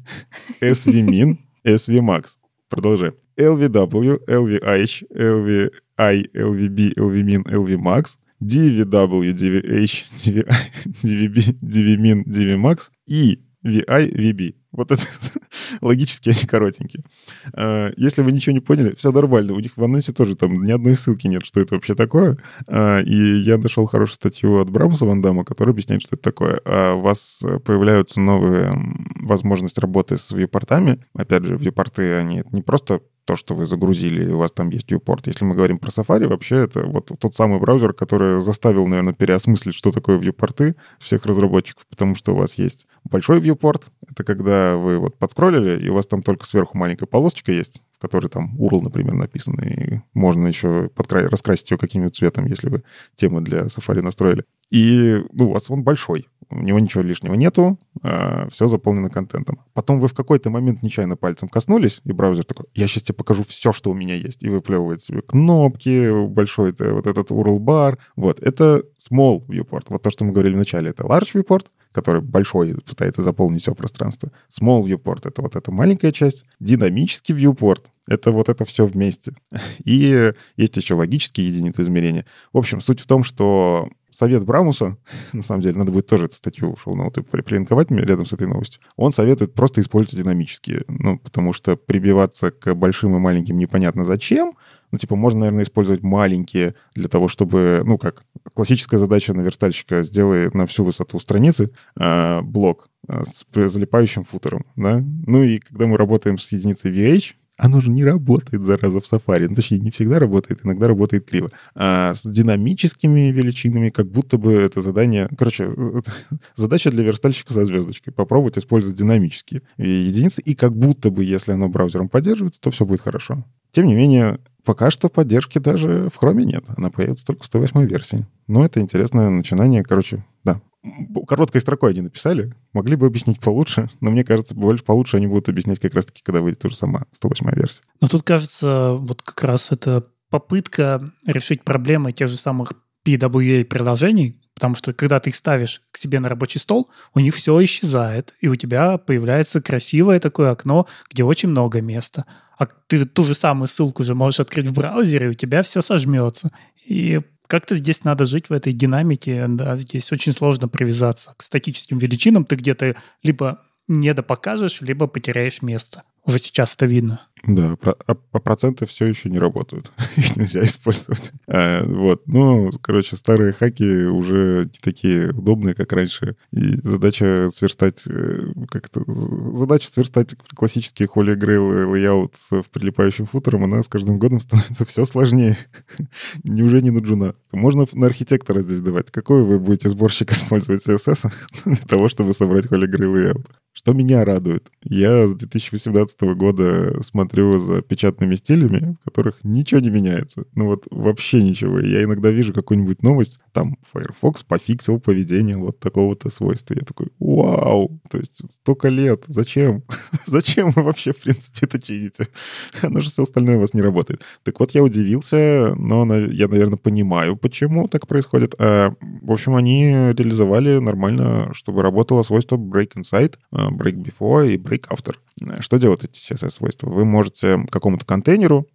[SPEAKER 3] SVMIN, SVMAX. Продолжаем. LVW, LVH, LVI, LVB, LVMIN, LVMAX, DVW, DVH, DVB, DVMIN, DVMAX и VI, VB. Вот это логически они коротенькие. А, если вы ничего не поняли, все нормально. У них в анонсе тоже там ни одной ссылки нет, что это вообще такое. А, и я нашел хорошую статью от Брамуса Вандама, которая объясняет, что это такое. А у вас появляются новые возможности работы с вьюпортами. Опять же, вьюпорты, они не просто то, что вы загрузили, у вас там есть viewport. Если мы говорим про Safari, вообще это вот тот самый браузер, который заставил, наверное, переосмыслить, что такое viewporты всех разработчиков, потому что у вас есть большой viewport, это когда вы вот подскроллили, и у вас там только сверху маленькая полосочка есть, в которой там URL, например, написан, и можно еще подкра... раскрасить ее каким-нибудь цветом, если вы тему для Safari настроили. И ну, у вас он большой, у него ничего лишнего нету, а, все заполнено контентом. Потом вы в какой-то момент нечаянно пальцем коснулись, и браузер такой, я сейчас тебе покажу все, что у меня есть, и выплевывает себе кнопки, большой это, вот этот URL-бар. Вот, это small viewport. Вот то, что мы говорили вначале, это large viewport, который большой, пытается заполнить все пространство. Small viewport — это вот эта маленькая часть. Динамический viewport — это вот это все вместе. [laughs] И есть еще логические единицы измерения. В общем, суть в том, что совет Брамуса, [laughs] на самом деле, надо будет тоже эту статью шоу-ноуты прилинковать рядом с этой новостью, он советует просто использовать динамические, ну, потому что прибиваться к большим и маленьким непонятно зачем, ну, типа, можно, наверное, использовать маленькие для того, чтобы, ну, как классическая задача наверстальщика сделает на всю высоту страницы э, блок э, с залипающим футером, да? Ну и когда мы работаем с единицей VH, оно же не работает, зараза, в Safari. Ну, точнее, не всегда работает, иногда работает криво. А с динамическими величинами как будто бы это задание... Короче, [laughs] задача для верстальщика со звездочкой. Попробовать использовать динамические единицы, и как будто бы, если оно браузером поддерживается, то все будет хорошо. Тем не менее, пока что поддержки даже в Chrome нет. Она появится только в 108 версии. Но это интересное начинание. Короче, короткой строкой они написали, могли бы объяснить получше, но мне кажется, больше получше они будут объяснять как раз-таки, когда выйдет уже сама 108 версия.
[SPEAKER 2] Но тут, кажется, вот как раз это попытка решить проблемы тех же самых PWA-приложений, потому что когда ты их ставишь к себе на рабочий стол, у них все исчезает, и у тебя появляется красивое такое окно, где очень много места. А ты ту же самую ссылку же можешь открыть в браузере, и у тебя все сожмется. И как-то здесь надо жить в этой динамике, да, здесь очень сложно привязаться к статическим величинам, ты где-то либо недопокажешь, либо потеряешь место. Уже сейчас это видно.
[SPEAKER 3] Да, про, а, а проценты все еще не работают. [laughs] Их нельзя использовать. А, вот. Ну, короче, старые хаки уже не такие удобные, как раньше. И задача сверстать... Э, как это, задача сверстать классический Holy Grail layout с прилипающим футером, она с каждым годом [laughs] становится все сложнее. [laughs] Неужели не на джуна? Можно на архитектора здесь давать. Какой вы будете сборщик использовать CSS для того, чтобы собрать Holy Grail layout? Что меня радует? Я с 2018 года смотрю за печатными стилями, в которых ничего не меняется. Ну вот вообще ничего. Я иногда вижу какую-нибудь новость, там Firefox пофиксил поведение вот такого-то свойства. Я такой, вау! То есть столько лет. Зачем? [laughs] Зачем вы вообще, в принципе, это чините? [laughs] Оно же все остальное у вас не работает. Так вот, я удивился, но я, наверное, понимаю, почему так происходит. А, в общем, они реализовали нормально, чтобы работало свойство break inside, Э, break before и break after. Что делают эти CSS-свойства? Вы можете какому-то контейнеру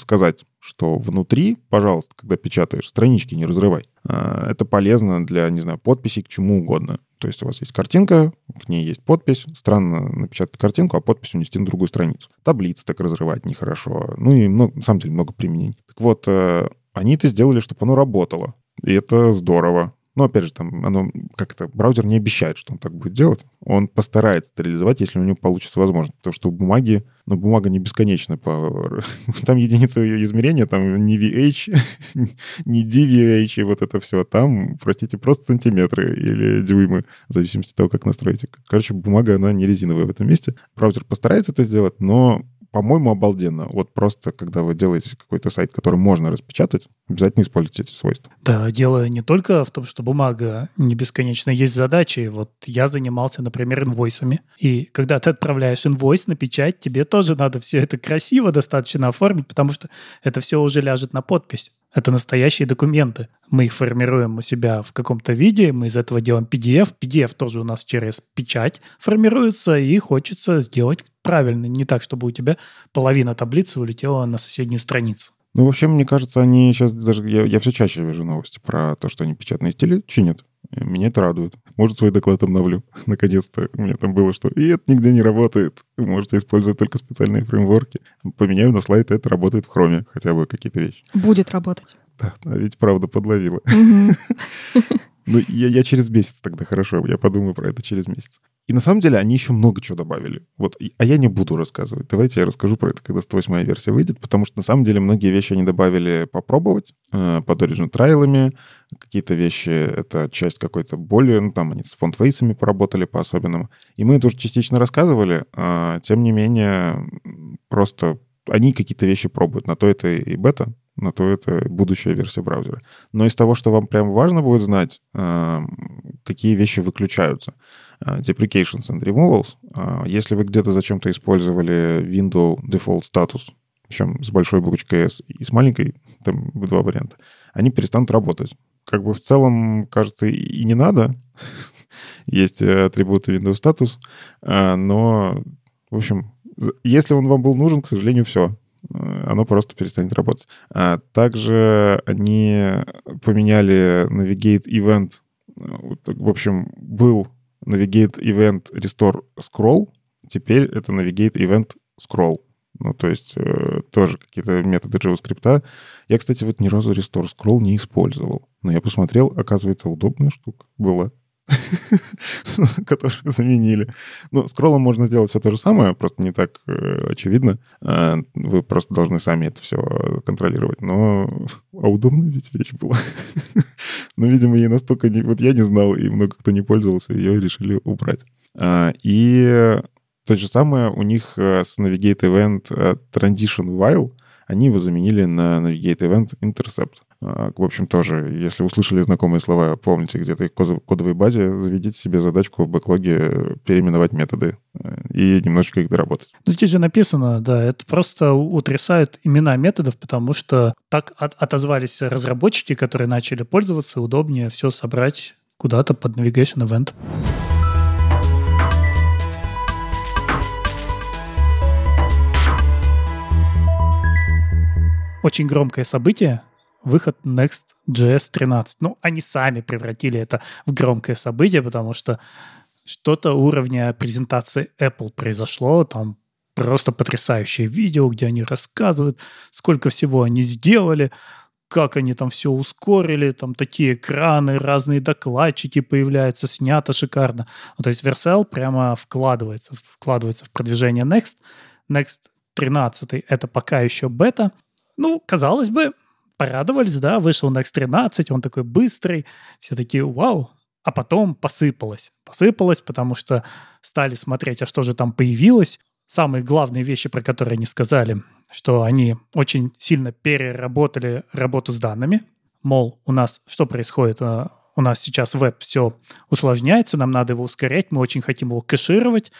[SPEAKER 3] сказать, что внутри, пожалуйста, когда печатаешь, странички не разрывай. Э, это полезно для, не знаю, подписей к чему угодно. То есть у вас есть картинка, к ней есть подпись. Странно напечатать картинку, а подпись унести на другую страницу. Таблицы так разрывать нехорошо. Ну и, много, на самом деле, много применений. Так вот, э, они это сделали, чтобы оно работало. И это здорово. Но опять же, там оно как-то браузер не обещает, что он так будет делать. Он постарается это реализовать, если у него получится возможность. Потому что у бумаги, ну, бумага не бесконечна по... [laughs] Там единица измерения, там не VH, [laughs] не DVH и вот это все. Там, простите, просто сантиметры или дюймы, в зависимости от того, как настроите. Короче, бумага, она не резиновая в этом месте. Браузер постарается это сделать, но по-моему, обалденно. Вот просто, когда вы делаете какой-то сайт, который можно распечатать, обязательно используйте эти свойства.
[SPEAKER 2] Да, дело не только в том, что бумага не бесконечна, есть задачи. Вот я занимался, например, инвойсами. И когда ты отправляешь инвойс на печать, тебе тоже надо все это красиво достаточно оформить, потому что это все уже ляжет на подпись. Это настоящие документы. Мы их формируем у себя в каком-то виде, мы из этого делаем PDF. PDF тоже у нас через печать формируется, и хочется сделать правильно, не так, чтобы у тебя половина таблицы улетела на соседнюю страницу.
[SPEAKER 3] Ну, вообще, мне кажется, они сейчас даже... Я, я все чаще вижу новости про то, что они печатные стили чинят. Меня это радует. Может, свой доклад обновлю. [laughs] Наконец-то у меня там было, что и это нигде не работает. Вы можете использовать только специальные фреймворки. Поменяю на слайд, это работает в хроме, хотя бы какие-то вещи.
[SPEAKER 1] Будет работать.
[SPEAKER 3] Да, а ведь правда подловила. [laughs] Ну, я, я через месяц тогда хорошо, я подумаю про это через месяц. И на самом деле они еще много чего добавили. Вот, а я не буду рассказывать. Давайте я расскажу про это, когда 108 версия выйдет, потому что на самом деле многие вещи они добавили попробовать э, под Origin трайлами. Какие-то вещи — это часть какой-то более... Ну, там они с фонд-фейсами поработали по-особенному. И мы это уже частично рассказывали. А, тем не менее, просто они какие-то вещи пробуют. На то это и бета, на то это будущая версия браузера. Но из того, что вам прям важно будет знать, э, какие вещи выключаются. Э, deprecations and removals. Э, если вы где-то зачем-то использовали window default status, причем с большой буквочкой S и с маленькой, там два варианта, они перестанут работать. Как бы в целом, кажется, и не надо. [laughs] Есть атрибуты Windows Status, но, в общем, если он вам был нужен, к сожалению, все. Э, оно просто перестанет работать. А также они поменяли Navigate Event. В общем, был Navigate Event Restore Scroll, теперь это Navigate Event Scroll. Ну, то есть э, тоже какие-то методы JavaScript. Я, кстати, вот ни разу Restore Scroll не использовал. Но я посмотрел, оказывается, удобная штука была. [laughs] которые заменили. Ну, скроллом можно сделать все то же самое, просто не так э, очевидно. Э, вы просто должны сами это все контролировать. Но а удобная ведь вещь была. [laughs] Но, видимо, ей настолько... Не... Вот я не знал, и много кто не пользовался, ее решили убрать. Э, и то же самое у них э, с Navigate Event э, Transition While, они его заменили на Navigate Event Intercept. А, в общем, тоже, если услышали знакомые слова, помните, где-то в кодовой базе, заведите себе задачку в бэклоге переименовать методы э, и немножечко их доработать.
[SPEAKER 2] Ну, здесь же написано, да, это просто утрясает имена методов, потому что так от отозвались разработчики, которые начали пользоваться, удобнее все собрать куда-то под Navigation Event. Очень громкое событие, выход Next.js 13. Ну, они сами превратили это в громкое событие, потому что что-то уровня презентации Apple произошло, там просто потрясающее видео, где они рассказывают, сколько всего они сделали, как они там все ускорили, там такие экраны, разные докладчики появляются, снято шикарно. Ну, то есть Vercel прямо вкладывается, вкладывается в продвижение Next. Next 13 это пока еще бета. Ну, казалось бы, порадовались, да, вышел Next 13, он такой быстрый, все такие, вау, а потом посыпалось. Посыпалось, потому что стали смотреть, а что же там появилось. Самые главные вещи, про которые они сказали, что они очень сильно переработали работу с данными. Мол, у нас что происходит? А, у нас сейчас веб все усложняется, нам надо его ускорять, мы очень хотим его кэшировать,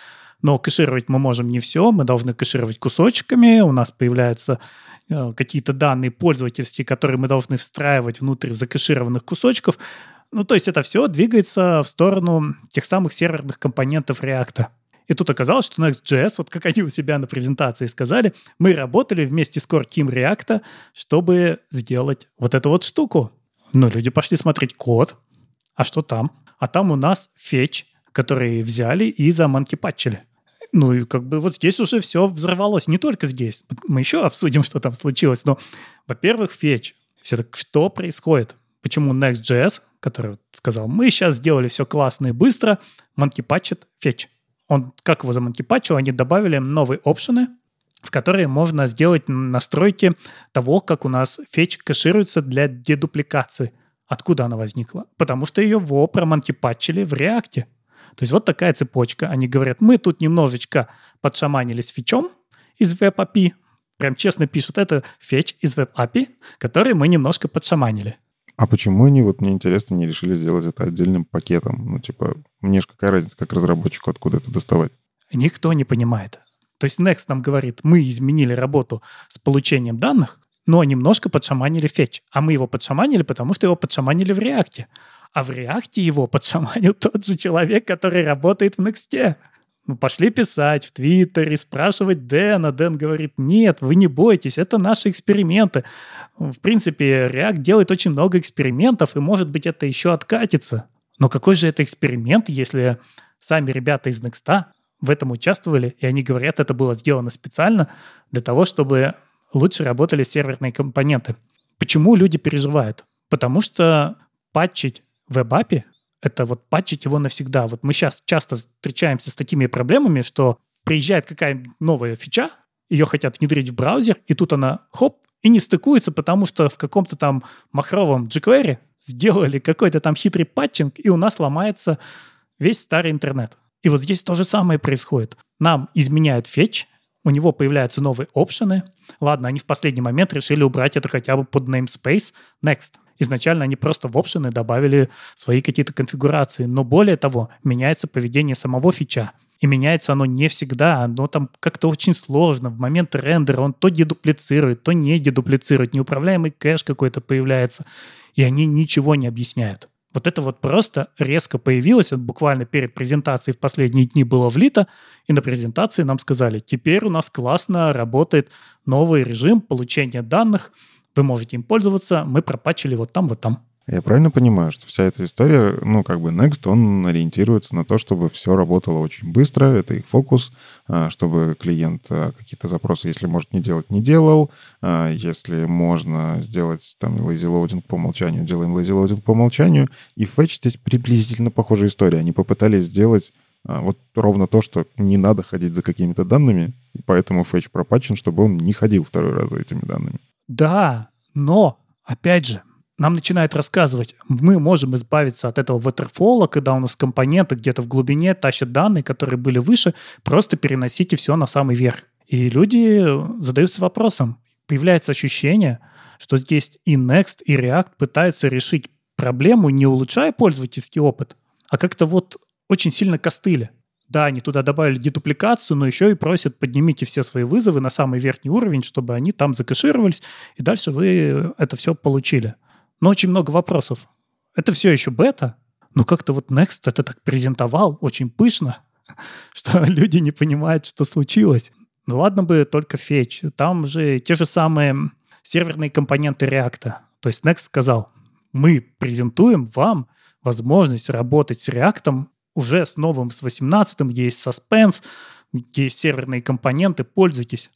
[SPEAKER 2] но кэшировать мы можем не все, мы должны кэшировать кусочками, у нас появляются э, какие-то данные пользовательские, которые мы должны встраивать внутрь закэшированных кусочков. Ну, то есть это все двигается в сторону тех самых серверных компонентов React. И тут оказалось, что Next.js, вот как они у себя на презентации сказали, мы работали вместе с Core Team React, чтобы сделать вот эту вот штуку. Но люди пошли смотреть код. А что там? А там у нас фетч, который взяли и заманкипатчили. Ну и как бы вот здесь уже все взорвалось. Не только здесь. Мы еще обсудим, что там случилось. Но, во-первых, фетч. Все так, что происходит? Почему Next.js, который сказал, мы сейчас сделали все классно и быстро, манкипатчит фетч он, как его замонтипачил, они добавили новые опшены, в которые можно сделать настройки того, как у нас фетч кэшируется для дедупликации. Откуда она возникла? Потому что ее во промонтипатчили в реакте. То есть вот такая цепочка. Они говорят, мы тут немножечко подшаманили с фичом из WebAPI. Прям честно пишут, это фетч из WebAPI, который мы немножко подшаманили.
[SPEAKER 3] А почему они, вот мне интересно, не решили сделать это отдельным пакетом? Ну, типа, мне же какая разница, как разработчику, откуда это доставать?
[SPEAKER 2] Никто не понимает. То есть Next нам говорит, мы изменили работу с получением данных, но немножко подшаманили фетч. А мы его подшаманили, потому что его подшаманили в реакте. А в реакте его подшаманил [laughs] тот же человек, который работает в Next. Мы пошли писать в Твиттере, спрашивать Дэна. Дэн говорит, нет, вы не бойтесь, это наши эксперименты. В принципе, React делает очень много экспериментов, и, может быть, это еще откатится. Но какой же это эксперимент, если сами ребята из Next в этом участвовали, и они говорят, это было сделано специально для того, чтобы лучше работали серверные компоненты. Почему люди переживают? Потому что патчить в WebAPI это вот патчить его навсегда. Вот мы сейчас часто встречаемся с такими проблемами, что приезжает какая-нибудь новая фича, ее хотят внедрить в браузер, и тут она, хоп, и не стыкуется, потому что в каком-то там махровом jQuery сделали какой-то там хитрый патчинг, и у нас ломается весь старый интернет. И вот здесь то же самое происходит. Нам изменяют фетч, у него появляются новые опшены. Ладно, они в последний момент решили убрать это хотя бы под namespace next. Изначально они просто в опшены добавили свои какие-то конфигурации. Но более того, меняется поведение самого фича. И меняется оно не всегда, оно там как-то очень сложно. В момент рендера он то дедуплицирует, то не дедуплицирует. Неуправляемый кэш какой-то появляется. И они ничего не объясняют. Вот это вот просто резко появилось, вот буквально перед презентацией в последние дни было влито, и на презентации нам сказали, теперь у нас классно работает новый режим получения данных, вы можете им пользоваться, мы пропачили вот там, вот там.
[SPEAKER 3] Я правильно понимаю, что вся эта история, ну, как бы Next, он ориентируется на то, чтобы все работало очень быстро, это их фокус, а, чтобы клиент а, какие-то запросы, если может не делать, не делал, а, если можно сделать там lazy loading по умолчанию, делаем lazy loading по умолчанию, и Fetch здесь приблизительно похожая история. Они попытались сделать вот ровно то, что не надо ходить за какими-то данными, и поэтому Fetch пропачен, чтобы он не ходил второй раз за этими данными.
[SPEAKER 2] Да, но, опять же, нам начинают рассказывать, мы можем избавиться от этого waterfall, когда у нас компоненты где-то в глубине тащат данные, которые были выше, просто переносите все на самый верх. И люди задаются вопросом, появляется ощущение, что здесь и Next, и React пытаются решить проблему, не улучшая пользовательский опыт, а как-то вот очень сильно костыли. Да, они туда добавили дедупликацию, но еще и просят поднимите все свои вызовы на самый верхний уровень, чтобы они там закэшировались, и дальше вы это все получили. Но очень много вопросов. Это все еще бета, но как-то вот Next это так презентовал очень пышно, [laughs] что люди не понимают, что случилось. Ну ладно бы только фетч. Там же те же самые серверные компоненты React. То есть Next сказал, мы презентуем вам возможность работать с React уже с новым, с 18, где есть suspense, где есть серверные компоненты, пользуйтесь.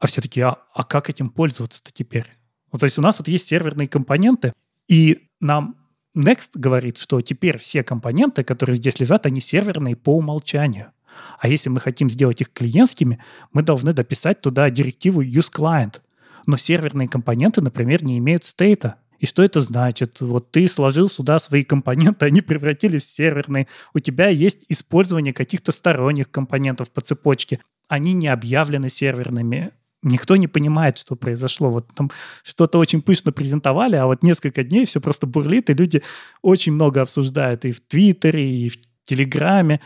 [SPEAKER 2] А все таки а, а как этим пользоваться-то теперь? Ну, то есть у нас вот есть серверные компоненты, и нам Next говорит, что теперь все компоненты, которые здесь лежат, они серверные по умолчанию. А если мы хотим сделать их клиентскими, мы должны дописать туда директиву useClient. Но серверные компоненты, например, не имеют стейта. И что это значит? Вот ты сложил сюда свои компоненты, они превратились в серверные. У тебя есть использование каких-то сторонних компонентов по цепочке. Они не объявлены серверными. Никто не понимает, что произошло. Вот там что-то очень пышно презентовали, а вот несколько дней все просто бурлит, и люди очень много обсуждают и в Твиттере, и в Телеграме.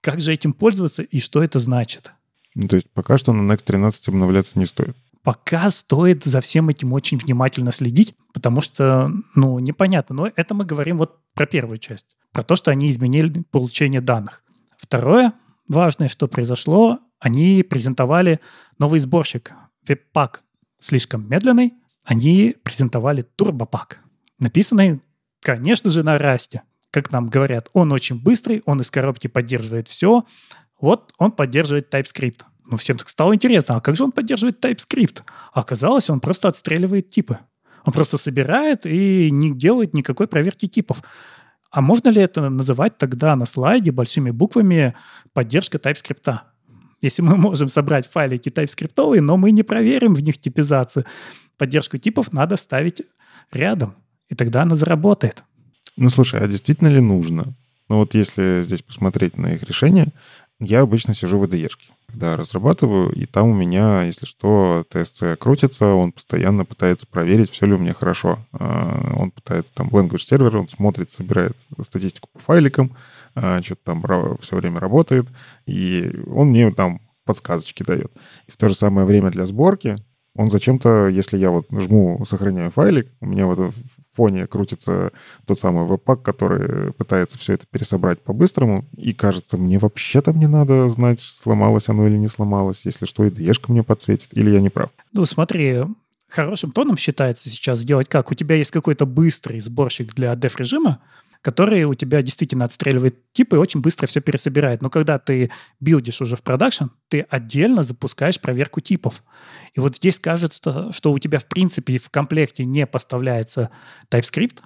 [SPEAKER 2] Как же этим пользоваться и что это значит?
[SPEAKER 3] Ну, то есть пока что на Next 13 обновляться не стоит
[SPEAKER 2] пока стоит за всем этим очень внимательно следить, потому что, ну, непонятно. Но это мы говорим вот про первую часть, про то, что они изменили получение данных. Второе важное, что произошло, они презентовали новый сборщик Webpack слишком медленный, они презентовали TurboPack, написанный, конечно же, на расте. Как нам говорят, он очень быстрый, он из коробки поддерживает все. Вот он поддерживает TypeScript. Ну, всем так стало интересно, а как же он поддерживает TypeScript? А оказалось, он просто отстреливает типы. Он просто собирает и не делает никакой проверки типов. А можно ли это называть тогда на слайде большими буквами поддержка TypeScript? Если мы [laughs] можем собрать файлики TypeScript, но мы не проверим в них типизацию, поддержку типов надо ставить рядом, и тогда она заработает.
[SPEAKER 3] Ну, слушай, а действительно ли нужно? Ну, вот если здесь посмотреть на их решение, я обычно сижу в IDE, когда разрабатываю, и там у меня, если что, TSC крутится, он постоянно пытается проверить, все ли у меня хорошо. А, он пытается там language сервер, он смотрит, собирает статистику по файликам, а, что-то там все время работает, и он мне там подсказочки дает. И в то же самое время для сборки он зачем-то, если я вот жму «сохраняю файлик», у меня вот фоне крутится тот самый веб-пак, который пытается все это пересобрать по-быстрому. И кажется, мне вообще-то мне надо знать, сломалось оно или не сломалось. Если что, и ds мне подсветит. Или я не прав?
[SPEAKER 2] Ну, смотри, хорошим тоном считается сейчас сделать как? У тебя есть какой-то быстрый сборщик для деф-режима, который у тебя действительно отстреливает типы и очень быстро все пересобирает. Но когда ты билдишь уже в продакшн, ты отдельно запускаешь проверку типов. И вот здесь кажется, что у тебя в принципе в комплекте не поставляется TypeScript,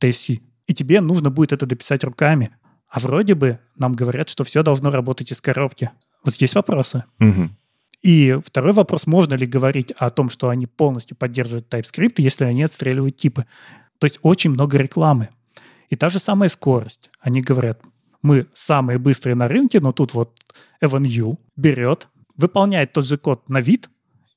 [SPEAKER 2] TSC, и тебе нужно будет это дописать руками. А вроде бы нам говорят, что все должно работать из коробки. Вот здесь вопросы.
[SPEAKER 3] Угу.
[SPEAKER 2] И второй вопрос, можно ли говорить о том, что они полностью поддерживают TypeScript, если они отстреливают типы. То есть очень много рекламы. И та же самая скорость. Они говорят, мы самые быстрые на рынке, но тут вот Evan берет, выполняет тот же код на вид,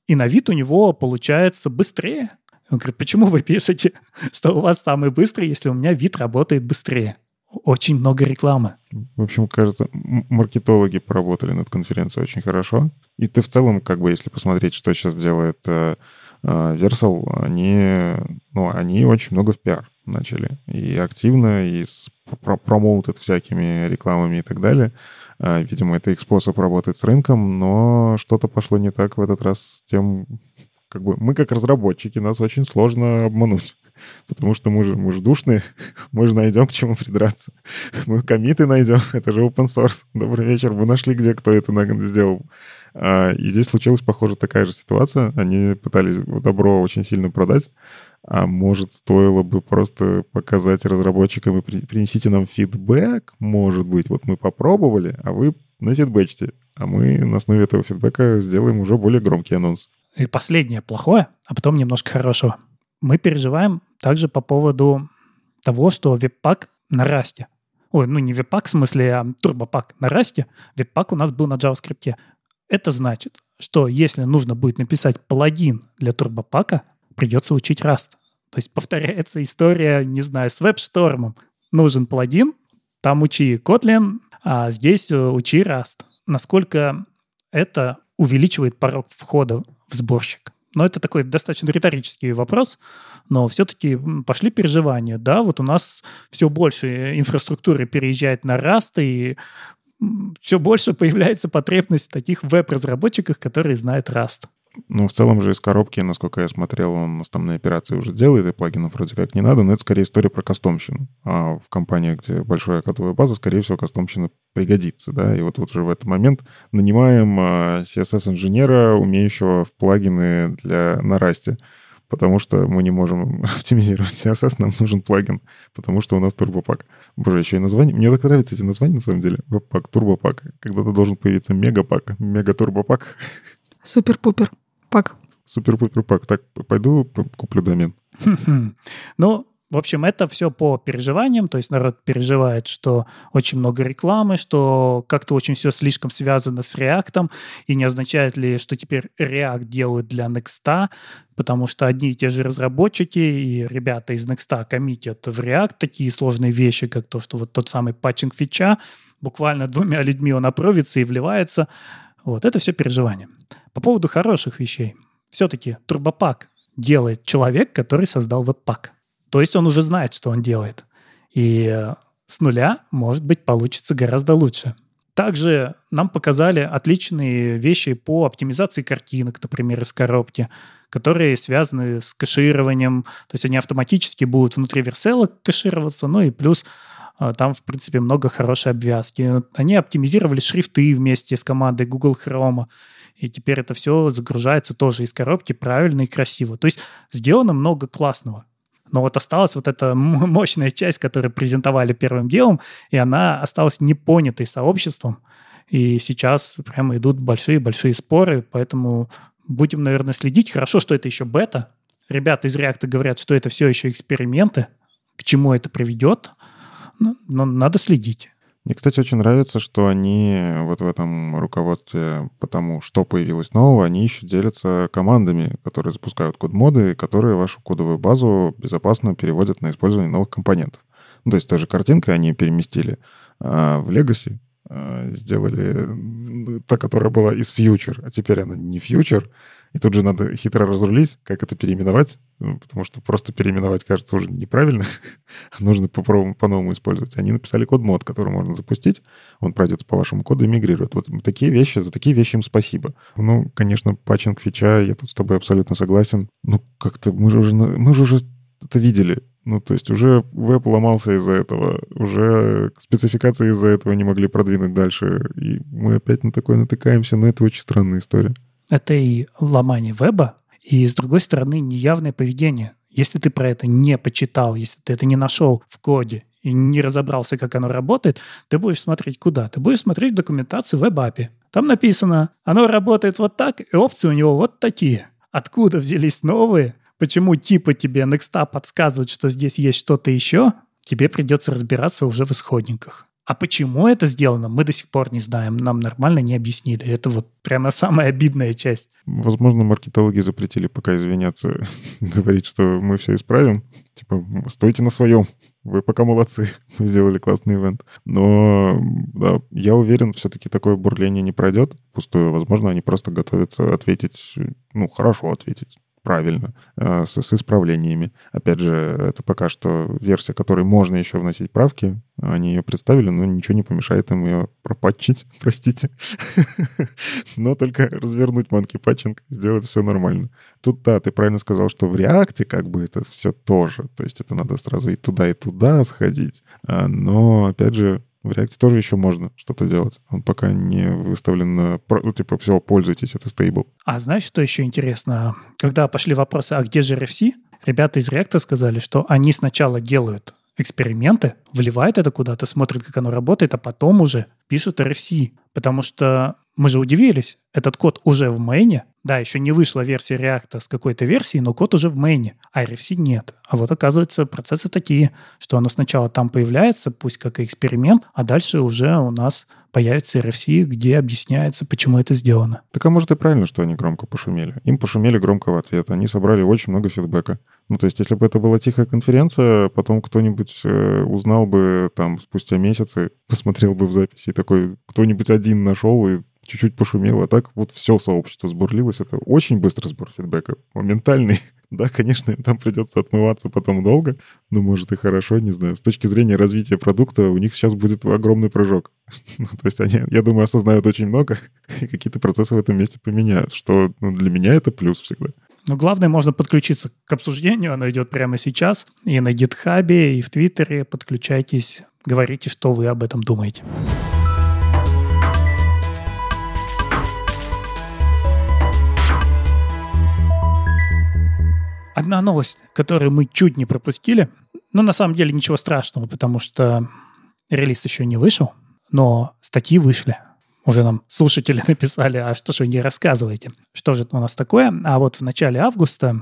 [SPEAKER 2] и на вид у него получается быстрее. Он говорит, почему вы пишете, что у вас самый быстрый, если у меня вид работает быстрее? Очень много рекламы.
[SPEAKER 3] В общем, кажется, маркетологи поработали над конференцией очень хорошо. И ты в целом, как бы, если посмотреть, что сейчас делает э, э, Versal, они, ну, они очень много в пиар начали. И активно, и промоутят всякими рекламами и так далее. А, видимо, это их способ работать с рынком, но что-то пошло не так в этот раз с тем, как бы мы как разработчики, нас очень сложно обмануть. [laughs] Потому что мы же, мы же душные, [laughs] мы же найдем к чему придраться. [laughs] Мы комиты найдем, это же open source. Добрый вечер, вы нашли, где кто это сделал. А, и здесь случилась, похоже, такая же ситуация. Они пытались добро очень сильно продать, а может, стоило бы просто показать разработчикам и принесите нам фидбэк, может быть. Вот мы попробовали, а вы на фидбэчите. А мы на основе этого фидбэка сделаем уже более громкий анонс.
[SPEAKER 2] И последнее плохое, а потом немножко хорошего. Мы переживаем также по поводу того, что веб-пак на расте. Ой, ну не веб-пак в смысле, а турбопак на расте. Веб-пак у нас был на JavaScript. Это значит, что если нужно будет написать плагин для турбопака, придется учить Rust. То есть повторяется история, не знаю, с WebStorm. Нужен плагин, там учи Kotlin, а здесь э, учи Rust. Насколько это увеличивает порог входа в сборщик? Но это такой достаточно риторический вопрос, но все-таки пошли переживания. Да, вот у нас все больше инфраструктуры переезжает на Rust, и все больше появляется потребность в таких веб-разработчиках, которые знают Rust.
[SPEAKER 3] Ну, в целом же из коробки, насколько я смотрел, он основные операции уже делает, и плагинов вроде как не надо, но это скорее история про кастомщину. А в компании, где большая кодовая база, скорее всего, кастомщина пригодится, да, и вот, вот уже в этот момент нанимаем а, CSS-инженера, умеющего в плагины для на расте, потому что мы не можем [laughs] оптимизировать CSS, нам нужен плагин, потому что у нас турбопак. Боже, еще и название. Мне так нравятся эти названия, на самом деле. Веб-пак, турбопак. Когда-то должен появиться мегапак, мега-турбопак.
[SPEAKER 1] Супер-пупер пак.
[SPEAKER 3] Супер-пупер пак. Так, пойду куплю домен.
[SPEAKER 2] Ну, в общем, это все по переживаниям, то есть народ переживает, что очень много рекламы, что как-то очень все слишком связано с React, и не означает ли, что теперь React делают для Next, потому что одни и те же разработчики и ребята из Next коммитят в React такие сложные вещи, как то, что вот тот самый патчинг фича, буквально двумя людьми он опровится и вливается. Вот, это все переживание. По поводу хороших вещей. Все-таки турбопак делает человек, который создал веб-пак. То есть он уже знает, что он делает. И э, с нуля, может быть, получится гораздо лучше. Также нам показали отличные вещи по оптимизации картинок, например, из коробки, которые связаны с кэшированием. То есть они автоматически будут внутри верселок кэшироваться, ну и плюс там, в принципе, много хорошей обвязки. Они оптимизировали шрифты вместе с командой Google Chrome и теперь это все загружается тоже из коробки правильно и красиво. То есть сделано много классного. Но вот осталась вот эта [laughs] мощная часть, которую презентовали первым делом, и она осталась непонятой сообществом. И сейчас прямо идут большие-большие споры, поэтому будем, наверное, следить. Хорошо, что это еще бета. Ребята из React говорят, что это все еще эксперименты. К чему это приведет? Ну, но надо следить.
[SPEAKER 3] Мне, кстати, очень нравится, что они вот в этом руководстве по тому, что появилось нового, они еще делятся командами, которые запускают код-моды, которые вашу кодовую базу безопасно переводят на использование новых компонентов. Ну, то есть той же картинкой они переместили а, в Legacy, а, сделали та, которая была из Future, а теперь она не Future, и тут же надо хитро разрулить, как это переименовать, ну, потому что просто переименовать кажется уже неправильно. [laughs] Нужно по-новому использовать. Они написали код мод, который можно запустить. Он пройдет по вашему коду и мигрирует. Вот такие вещи, за такие вещи им спасибо. Ну, конечно, патчинг фича, я тут с тобой абсолютно согласен. Ну, как-то мы же уже, мы же уже это видели. Ну, то есть уже веб ломался из-за этого, уже спецификации из-за этого не могли продвинуть дальше. И мы опять на такое натыкаемся, но это очень странная история.
[SPEAKER 2] Это и ломание веба, и, с другой стороны, неявное поведение. Если ты про это не почитал, если ты это не нашел в коде и не разобрался, как оно работает, ты будешь смотреть куда? Ты будешь смотреть документацию в веб-апе. Там написано, оно работает вот так, и опции у него вот такие. Откуда взялись новые? Почему типа тебе Next подсказывает, что здесь есть что-то еще? Тебе придется разбираться уже в исходниках. А почему это сделано, мы до сих пор не знаем. Нам нормально не объяснили. Это вот прямо самая обидная часть.
[SPEAKER 3] Возможно, маркетологи запретили пока извиняться, [laughs] говорить, что мы все исправим. Типа, стойте на своем. Вы пока молодцы, [laughs] вы сделали классный ивент. Но да, я уверен, все-таки такое бурление не пройдет пустую. Возможно, они просто готовятся ответить, ну, хорошо ответить правильно, э, с, с исправлениями. Опять же, это пока что версия, которой можно еще вносить правки. Они ее представили, но ничего не помешает им ее пропатчить, [laughs] простите. [laughs] Но только развернуть манки патчинг, сделать все нормально. Тут, да, ты правильно сказал, что в реакте как бы это все тоже. То есть это надо сразу и туда, и туда сходить. А, но, опять же, в React тоже еще можно что-то делать. Он пока не выставлен на... Ну, типа, все, пользуйтесь, это стейбл.
[SPEAKER 2] А знаешь, что еще интересно? Когда пошли вопросы, а где же RFC? Ребята из React сказали, что они сначала делают эксперименты, вливают это куда-то, смотрят, как оно работает, а потом уже пишут RFC. Потому что мы же удивились, этот код уже в мейне. Да, еще не вышла версия React с какой-то версией, но код уже в мейне, а RFC нет. А вот оказывается, процессы такие, что оно сначала там появляется, пусть как эксперимент, а дальше уже у нас появится RFC, где объясняется, почему это сделано.
[SPEAKER 3] Так а может и правильно, что они громко пошумели. Им пошумели громко в ответ. Они собрали очень много фидбэка. Ну, то есть, если бы это была тихая конференция, потом кто-нибудь э, узнал бы там спустя месяцы, [laughs] посмотрел бы в записи, и такой кто-нибудь один нашел и чуть-чуть пошумел, а так вот все сообщество сбурлилось. Это очень быстро сбор фидбэка, моментальный. [laughs] Да, конечно, им там придется отмываться потом долго, но может и хорошо, не знаю. С точки зрения развития продукта у них сейчас будет огромный прыжок. [laughs] ну, то есть они, я думаю, осознают очень много [laughs] и какие-то процессы в этом месте поменяют, что ну, для меня это плюс всегда.
[SPEAKER 2] Но главное, можно подключиться к обсуждению, оно идет прямо сейчас. И на GitHub, и в Твиттере подключайтесь, говорите, что вы об этом думаете. Одна новость, которую мы чуть не пропустили, но на самом деле ничего страшного, потому что релиз еще не вышел, но статьи вышли. Уже нам слушатели [laughs] написали, а что же вы не рассказываете? Что же это у нас такое? А вот в начале августа,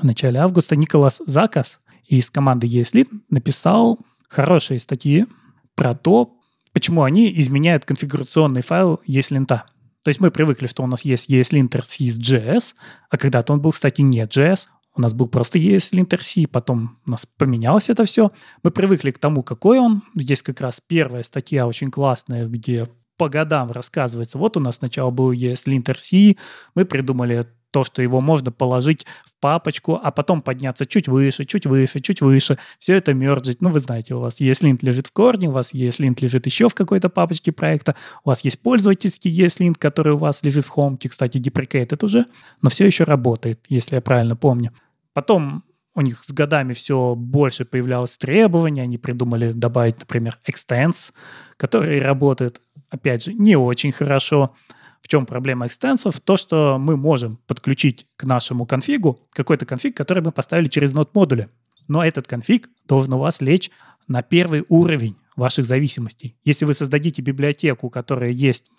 [SPEAKER 2] в начале августа Николас Закас из команды ESLint написал хорошие статьи про то, почему они изменяют конфигурационный файл ESLint. То есть мы привыкли, что у нас есть ESLinter с JS, а когда-то он был, кстати, не JS, у нас был просто ESLint C, потом у нас поменялось это все. Мы привыкли к тому, какой он. Здесь как раз первая статья очень классная, где по годам рассказывается. Вот у нас сначала был ESLint C, мы придумали то, что его можно положить в папочку, а потом подняться чуть выше, чуть выше, чуть выше, все это мерджить. Ну, вы знаете, у вас ESLint лежит в корне, у вас ESLint лежит еще в какой-то папочке проекта, у вас есть пользовательский ESLint, который у вас лежит в Home, кстати, deprecated уже, но все еще работает, если я правильно помню. Потом у них с годами все больше появлялось требований, они придумали добавить, например, extends, который работает, опять же, не очень хорошо. В чем проблема экстенсов? То, что мы можем подключить к нашему конфигу какой-то конфиг, который мы поставили через нод модуля. Но этот конфиг должен у вас лечь на первый уровень ваших зависимостей. Если вы создадите библиотеку, у которой есть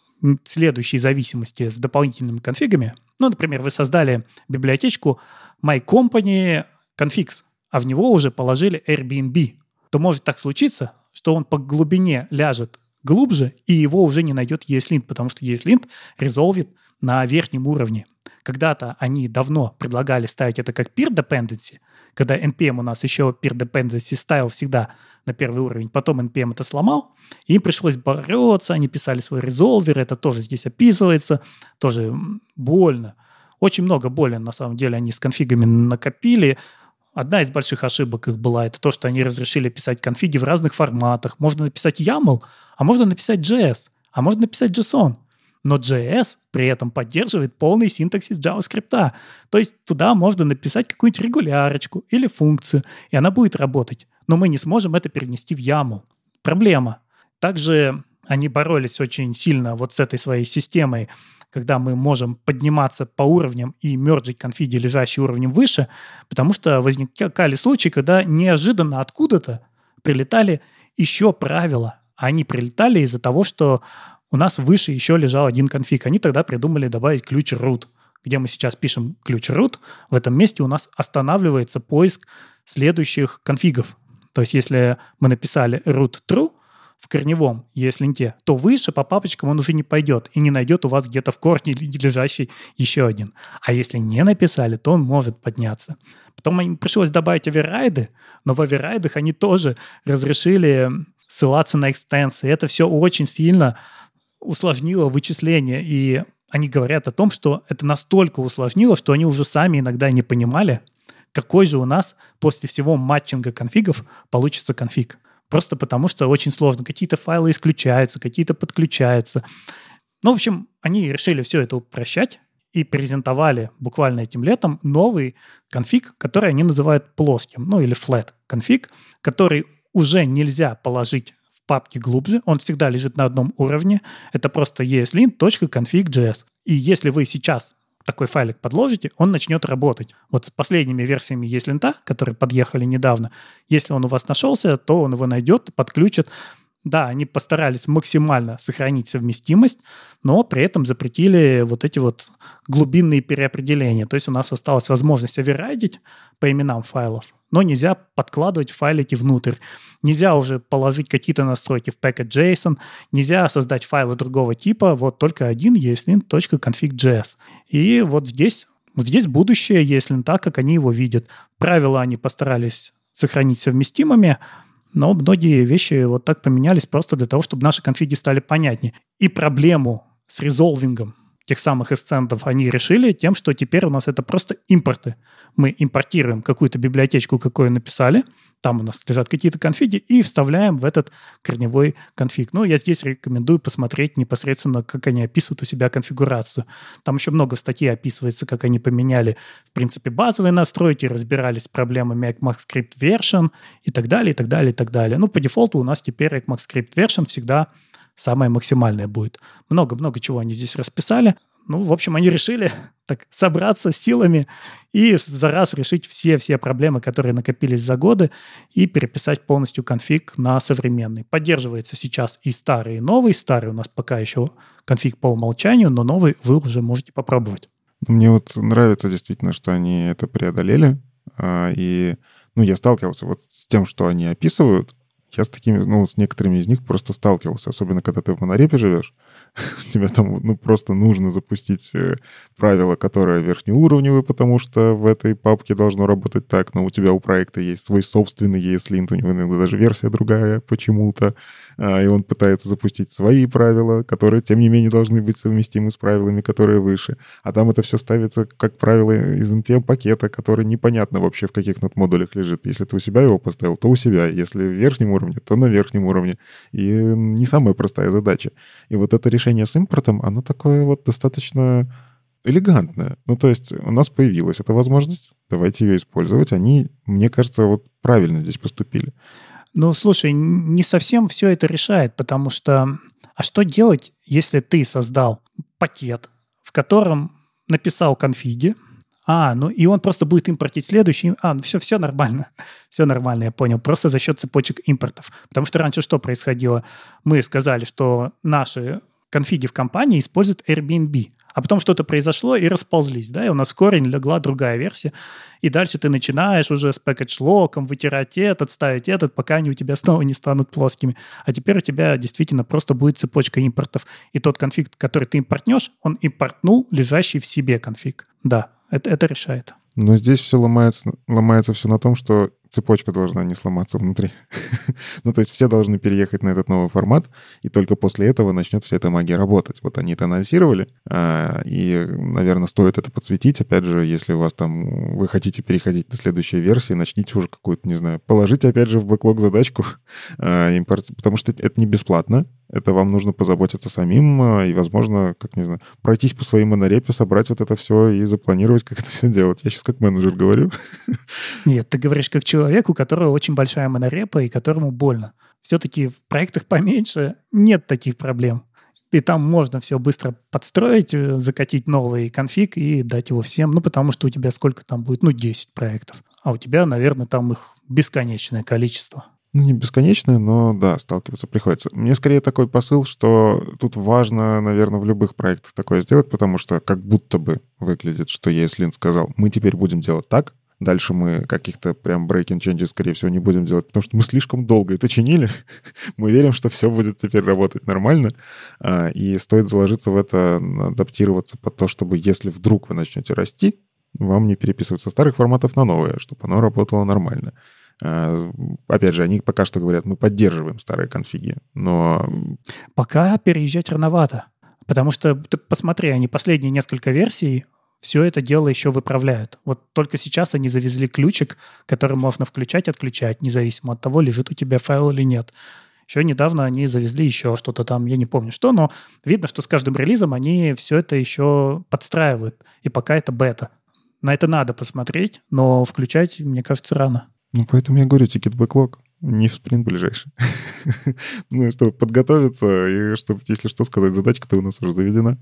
[SPEAKER 2] следующие зависимости с дополнительными конфигами, ну, например, вы создали библиотечку My Company Configs, а в него уже положили Airbnb, то может так случиться, что он по глубине ляжет глубже, и его уже не найдет ESLint, потому что ESLint резолвит на верхнем уровне. Когда-то они давно предлагали ставить это как peer dependency, когда NPM у нас еще peer dependency ставил всегда на первый уровень, потом NPM это сломал, и пришлось бороться, они писали свой резолвер, это тоже здесь описывается, тоже больно. Очень много боли, на самом деле, они с конфигами накопили. Одна из больших ошибок их была, это то, что они разрешили писать конфиги в разных форматах. Можно написать YAML, а можно написать JS, а можно написать JSON. Но JS при этом поддерживает полный синтаксис JavaScript. То есть туда можно написать какую-нибудь регулярочку или функцию, и она будет работать. Но мы не сможем это перенести в YAML. Проблема. Также они боролись очень сильно вот с этой своей системой когда мы можем подниматься по уровням и мерджить конфиги, лежащие уровнем выше, потому что возникали случаи, когда неожиданно откуда-то прилетали еще правила. Они прилетали из-за того, что у нас выше еще лежал один конфиг. Они тогда придумали добавить ключ root, где мы сейчас пишем ключ root. В этом месте у нас останавливается поиск следующих конфигов. То есть если мы написали root true, в корневом ESLint, то выше по папочкам он уже не пойдет и не найдет у вас где-то в корне лежащий еще один. А если не написали, то он может подняться. Потом им пришлось добавить оверрайды, но в оверрайдах они тоже разрешили ссылаться на экстенсы. Это все очень сильно усложнило вычисление. И они говорят о том, что это настолько усложнило, что они уже сами иногда не понимали, какой же у нас после всего матчинга конфигов получится конфиг. Просто потому, что очень сложно. Какие-то файлы исключаются, какие-то подключаются. Ну, в общем, они решили все это упрощать и презентовали буквально этим летом новый конфиг, который они называют плоским, ну или flat конфиг, который уже нельзя положить в папке глубже, он всегда лежит на одном уровне. Это просто eslint.config.js. И если вы сейчас такой файлик подложите, он начнет работать. Вот с последними версиями ESLint, которые подъехали недавно, если он у вас нашелся, то он его найдет, подключит. Да, они постарались максимально сохранить совместимость, но при этом запретили вот эти вот глубинные переопределения. То есть у нас осталась возможность оверрайдить по именам файлов, но нельзя подкладывать файлики внутрь. Нельзя уже положить какие-то настройки в package.json, нельзя создать файлы другого типа, вот только один eslint.config.js. И вот здесь, вот здесь будущее ESLint так, как они его видят. Правила они постарались сохранить совместимыми, но многие вещи вот так поменялись просто для того, чтобы наши конфиги стали понятнее. И проблему с резолвингом тех самых эсцентов они решили тем, что теперь у нас это просто импорты. Мы импортируем какую-то библиотечку, какую написали, там у нас лежат какие-то конфиги, и вставляем в этот корневой конфиг. Ну, я здесь рекомендую посмотреть непосредственно, как они описывают у себя конфигурацию. Там еще много статей описывается, как они поменяли, в принципе, базовые настройки, разбирались с проблемами ECMAScript Version и так далее, и так далее, и так далее. Ну, по дефолту у нас теперь ECMAScript Version всегда самое максимальное будет. Много-много чего они здесь расписали. Ну, в общем, они решили [laughs] так собраться силами и за раз решить все-все проблемы, которые накопились за годы, и переписать полностью конфиг на современный. Поддерживается сейчас и старый, и новый. Старый у нас пока еще конфиг по умолчанию, но новый вы уже можете попробовать.
[SPEAKER 3] Мне вот нравится действительно, что они это преодолели. А, и ну, я сталкивался вот с тем, что они описывают, я с такими, ну, с некоторыми из них просто сталкивался, особенно когда ты в монорепе живешь. [laughs] Тебе там, ну, просто нужно запустить э, правило, которое верхнеуровневое, потому что в этой папке должно работать так, но у тебя у проекта есть свой собственный ESLint, у него иногда даже версия другая почему-то, а, и он пытается запустить свои правила, которые, тем не менее, должны быть совместимы с правилами, которые выше. А там это все ставится, как правило, из NPM-пакета, который непонятно вообще в каких модулях лежит. Если ты у себя его поставил, то у себя. Если в верхнем уровне, то на верхнем уровне. И не самая простая задача. И вот это решение с импортом, оно такое вот достаточно элегантная. Ну, то есть у нас появилась эта возможность, давайте ее использовать. Они, мне кажется, вот правильно здесь поступили.
[SPEAKER 2] Ну, слушай, не совсем все это решает, потому что... А что делать, если ты создал пакет, в котором написал конфиги, а, ну и он просто будет импортить следующий. А, ну все, все нормально. [laughs] все нормально, я понял. Просто за счет цепочек импортов. Потому что раньше что происходило? Мы сказали, что наши конфиги в компании используют Airbnb а потом что-то произошло и расползлись, да, и у нас в корень легла другая версия, и дальше ты начинаешь уже с package вытирать этот, ставить этот, пока они у тебя [laughs] снова не станут плоскими. А теперь у тебя действительно просто будет цепочка импортов, и тот конфиг, который ты импортнешь, он импортнул лежащий в себе конфиг. Да, это, это решает.
[SPEAKER 3] Но здесь все ломается, ломается все на том, что цепочка должна не сломаться внутри. [laughs] ну, то есть все должны переехать на этот новый формат, и только после этого начнет вся эта магия работать. Вот они это анонсировали, а, и, наверное, стоит это подсветить. Опять же, если у вас там, вы хотите переходить на следующие версии, начните уже какую-то, не знаю, положите опять же в бэклог задачку, [laughs] а, импорт, потому что это не бесплатно, это вам нужно позаботиться самим а, и, возможно, как, не знаю, пройтись по своей монорепе, собрать вот это все и запланировать, как [laughs] это все делать. Я сейчас как менеджер говорю. [laughs]
[SPEAKER 2] Нет, ты говоришь как человек, у которого очень большая монорепа и которому больно. Все-таки в проектах поменьше нет таких проблем. И там можно все быстро подстроить, э, закатить новый конфиг и дать его всем. Ну, потому что у тебя сколько там будет? Ну, 10 проектов. А у тебя, наверное, там их бесконечное количество.
[SPEAKER 3] Ну, не бесконечное, но да, сталкиваться приходится. Мне скорее такой посыл, что тут важно, наверное, в любых проектах такое сделать, потому что как будто бы выглядит, что ESLint сказал, мы теперь будем делать так, дальше мы каких-то прям breaking changes, скорее всего, не будем делать, потому что мы слишком долго это чинили. [laughs] мы верим, что все будет теперь работать нормально, а, и стоит заложиться в это, адаптироваться под то, чтобы если вдруг вы начнете расти, вам не переписывать со старых форматов на новые, чтобы оно работало нормально. А, опять же, они пока что говорят, мы поддерживаем старые конфиги, но...
[SPEAKER 2] Пока переезжать рановато. Потому что, ты посмотри, они последние несколько версий все это дело еще выправляют. Вот только сейчас они завезли ключик, который можно включать, отключать, независимо от того, лежит у тебя файл или нет. Еще недавно они завезли еще что-то там, я не помню что, но видно, что с каждым релизом они все это еще подстраивают. И пока это бета. На это надо посмотреть, но включать, мне кажется, рано.
[SPEAKER 3] Ну, поэтому я говорю, тикет бэклог не в спринт ближайший. [laughs] ну, чтобы подготовиться, и чтобы, если что, сказать, задачка-то у нас уже заведена.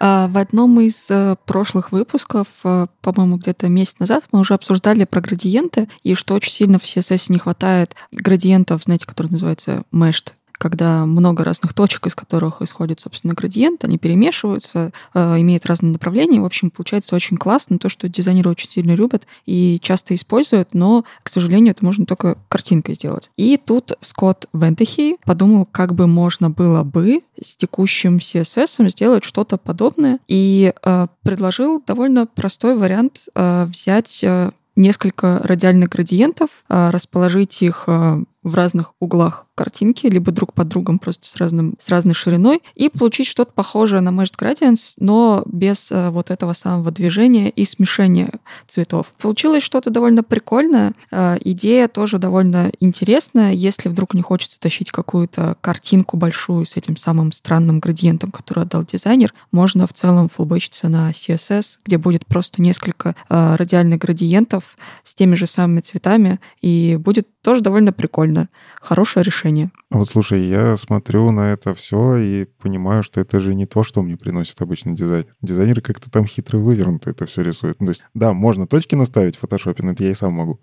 [SPEAKER 1] А, в одном из э, прошлых выпусков, э, по-моему, где-то месяц назад, мы уже обсуждали про градиенты, и что очень сильно в CSS не хватает градиентов, знаете, которые называются meshed когда много разных точек, из которых исходит, собственно, градиент, они перемешиваются, э, имеют разные направления. В общем, получается очень классно, то, что дизайнеры очень сильно любят и часто используют, но, к сожалению, это можно только картинкой сделать. И тут Скотт Вентехи подумал, как бы можно было бы с текущим CSS сделать что-то подобное, и э, предложил довольно простой вариант э, взять э, несколько радиальных градиентов, э, расположить их э, в разных углах картинки, либо друг под другом просто с, разным, с разной шириной, и получить что-то похожее на Meshed Gradients, но без э, вот этого самого движения и смешения цветов. Получилось что-то довольно прикольное. Э, идея тоже довольно интересная. Если вдруг не хочется тащить какую-то картинку большую с этим самым странным градиентом, который отдал дизайнер, можно в целом фулбэчиться на CSS, где будет просто несколько э, радиальных градиентов с теми же самыми цветами, и будет тоже довольно прикольно. Хорошее решение.
[SPEAKER 3] Вот слушай, я смотрю на это все и понимаю, что это же не то, что мне приносит обычный дизайнер. Дизайнеры как-то там хитро вывернуто это все рисуют. Ну, то есть, да, можно точки наставить в фотошопе, но это я и сам могу.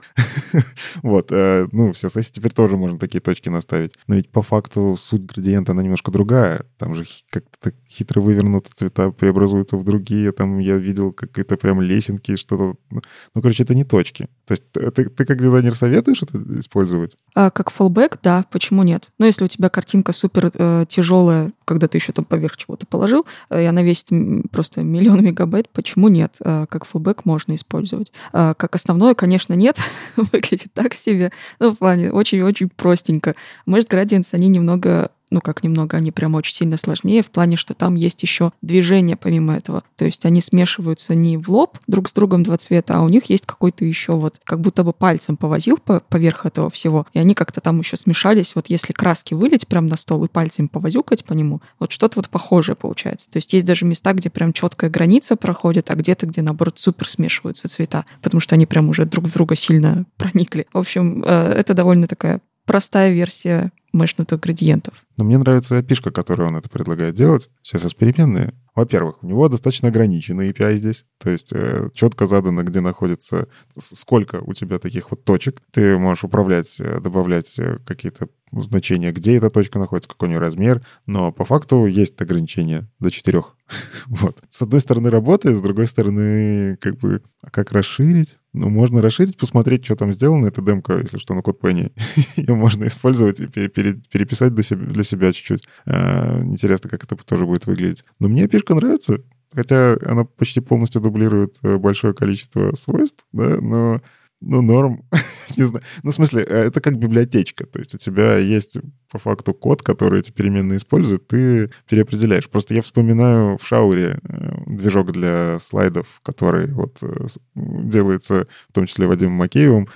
[SPEAKER 3] [laughs] Вот, э, ну, в CSS теперь тоже можно такие точки наставить. Но ведь по факту суть градиента, она немножко другая. Там же как-то хитро вывернуто цвета преобразуются в другие. Там я видел какие-то прям лесенки, что-то. Ну, короче, это не точки. То есть ты, ты как дизайнер советуешь это использовать?
[SPEAKER 1] А, как фоллбэк, да, почему нет? Но если у тебя картинка супер э, тяжелая, когда ты еще там поверх чего-то положил, э, и она весит просто миллион мегабайт, почему нет? Э, как фоллбэк можно использовать. Э, как основное, конечно, нет. [laughs] Выглядит так себе. Ну, в плане очень-очень простенько. Может, Gradients, они немного ну как немного, они прям очень сильно сложнее в плане, что там есть еще движение помимо этого. То есть они смешиваются не в лоб друг с другом два цвета, а у них есть какой-то еще вот, как будто бы пальцем повозил по, поверх этого всего, и они как-то там еще смешались. Вот если краски вылить прям на стол и пальцем повозюкать по нему, вот что-то вот похожее получается. То есть есть даже места, где прям четкая граница проходит, а где-то, где наоборот супер смешиваются цвета, потому что они прям уже друг в друга сильно проникли. В общем, э, это довольно такая простая версия мышнутых градиентов.
[SPEAKER 3] Но мне нравится пишка, которую он это предлагает делать. Сейчас переменные. Во-первых, у него достаточно ограниченный API здесь. То есть э, четко задано, где находится, сколько у тебя таких вот точек. Ты можешь управлять, э, добавлять э, какие-то значения, где эта точка находится, какой у нее размер. Но по факту есть ограничение до четырех. [laughs] вот. С одной стороны работает, с другой стороны, как бы, а как расширить? Ну, можно расширить, посмотреть, что там сделано. Это демка, если что, на код Penny. [laughs] Ее можно использовать и переписать для себя, для себя чуть-чуть. А, интересно, как это тоже будет выглядеть. Но мне пишка нравится. Хотя она почти полностью дублирует э, большое количество свойств, да, но ну, норм. [laughs] не знаю. Ну, в смысле, э, это как библиотечка. То есть у тебя есть по факту код, который эти переменные используют, ты переопределяешь. Просто я вспоминаю в шауре э, движок для слайдов, который вот э, делается в том числе Вадимом Макеевым,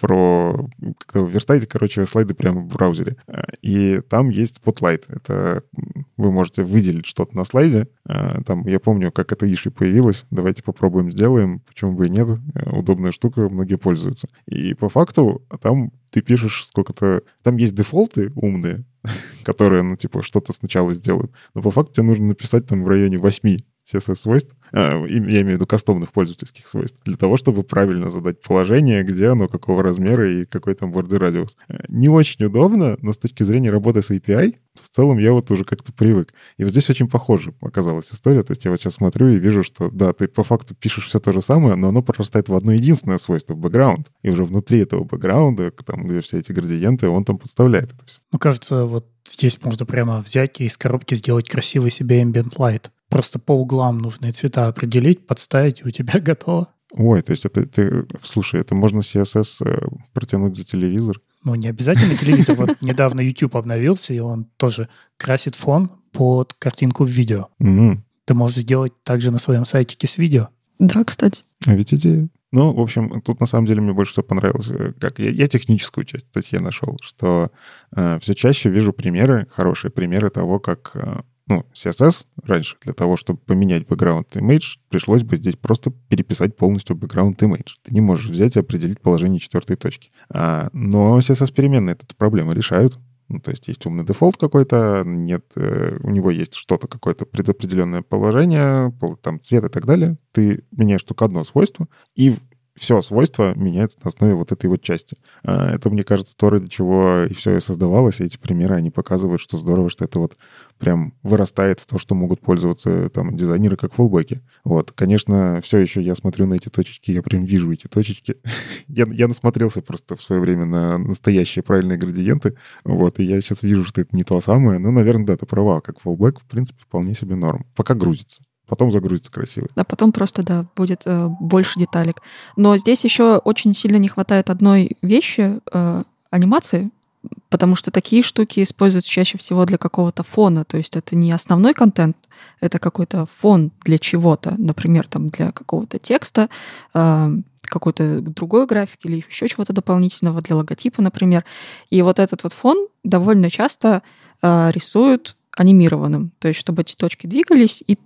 [SPEAKER 3] про... Когда вы верстаете, короче, слайды прямо в браузере. И там есть Spotlight. Это вы можете выделить что-то на слайде. Там, я помню, как это иши появилось. Давайте попробуем, сделаем. Почему бы и нет? Удобная штука, многие пользуются. И по факту там ты пишешь сколько-то... Там есть дефолты умные, [laughs] которые, ну, типа, что-то сначала сделают. Но по факту тебе нужно написать там в районе 8 CSS-свойств, а, я имею в виду кастомных пользовательских свойств, для того, чтобы правильно задать положение, где оно, какого размера и какой там борды радиус. Э, не очень удобно, но с точки зрения работы с API, в целом я вот уже как-то привык. И вот здесь очень похоже оказалась история. То есть я вот сейчас смотрю и вижу, что да, ты по факту пишешь все то же самое, но оно прорастает в одно единственное свойство — бэкграунд. И уже внутри этого бэкграунда, там, где все эти градиенты, он там подставляет это все.
[SPEAKER 2] Ну, кажется, вот здесь можно прямо взять и из коробки сделать красивый себе ambient light. Просто по углам нужные цвета определить, подставить, и у тебя [laughs] готово.
[SPEAKER 3] Ой, то есть это, ты, слушай, это можно CSS э, протянуть за телевизор?
[SPEAKER 2] Ну, не обязательно телевизор. Вот недавно YouTube обновился, и он тоже красит фон под картинку в видео. Ты можешь сделать также на своем сайте с видео.
[SPEAKER 1] Да, кстати.
[SPEAKER 3] А ведь идея. Ну, в общем, тут на самом деле мне больше всего понравилось, э, как я, я техническую часть статьи нашел, что э, все чаще вижу примеры, хорошие примеры того, как э, ну, CSS раньше для того, чтобы поменять background image, пришлось бы здесь просто переписать полностью background image. Ты не можешь взять и определить положение четвертой точки. А, но CSS переменные эту проблему решают. Ну, то есть есть умный дефолт какой-то, нет, э, у него есть что-то, какое-то предопределенное положение, там цвет и так далее. Ты меняешь только одно свойство, и все свойство меняется на основе вот этой вот части. А, это, мне кажется, то, ради чего и все и создавалось. И эти примеры, они показывают, что здорово, что это вот прям вырастает в то, что могут пользоваться там дизайнеры как фуллбеки. Вот, конечно, все еще я смотрю на эти точечки, я прям вижу эти точечки. [laughs] я, я насмотрелся просто в свое время на настоящие правильные градиенты, вот, и я сейчас вижу, что это не то самое. Ну, наверное, да, ты права, как фуллбэк, в принципе, вполне себе норм. Пока грузится потом загрузится красиво.
[SPEAKER 1] А потом просто, да, будет э, больше деталек. Но здесь еще очень сильно не хватает одной вещи э, анимации, потому что такие штуки используются чаще всего для какого-то фона, то есть это не основной контент, это какой-то фон для чего-то, например, там для какого-то текста, э, какой-то другой графики или еще чего-то дополнительного для логотипа, например. И вот этот вот фон довольно часто э, рисуют анимированным, то есть чтобы эти точки двигались и,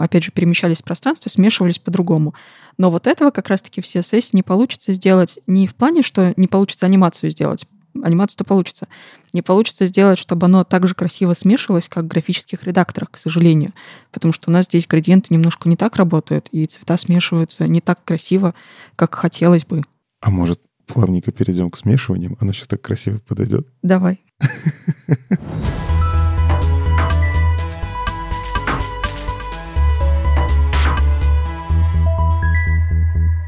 [SPEAKER 1] опять же, перемещались в пространстве, смешивались по-другому. Но вот этого как раз-таки в CSS не получится сделать не в плане, что не получится анимацию сделать, анимацию-то получится. Не получится сделать, чтобы оно так же красиво смешивалось, как в графических редакторах, к сожалению. Потому что у нас здесь градиенты немножко не так работают, и цвета смешиваются не так красиво, как хотелось бы.
[SPEAKER 3] А может, плавненько перейдем к смешиваниям? Оно сейчас так красиво подойдет.
[SPEAKER 1] Давай. [laughs]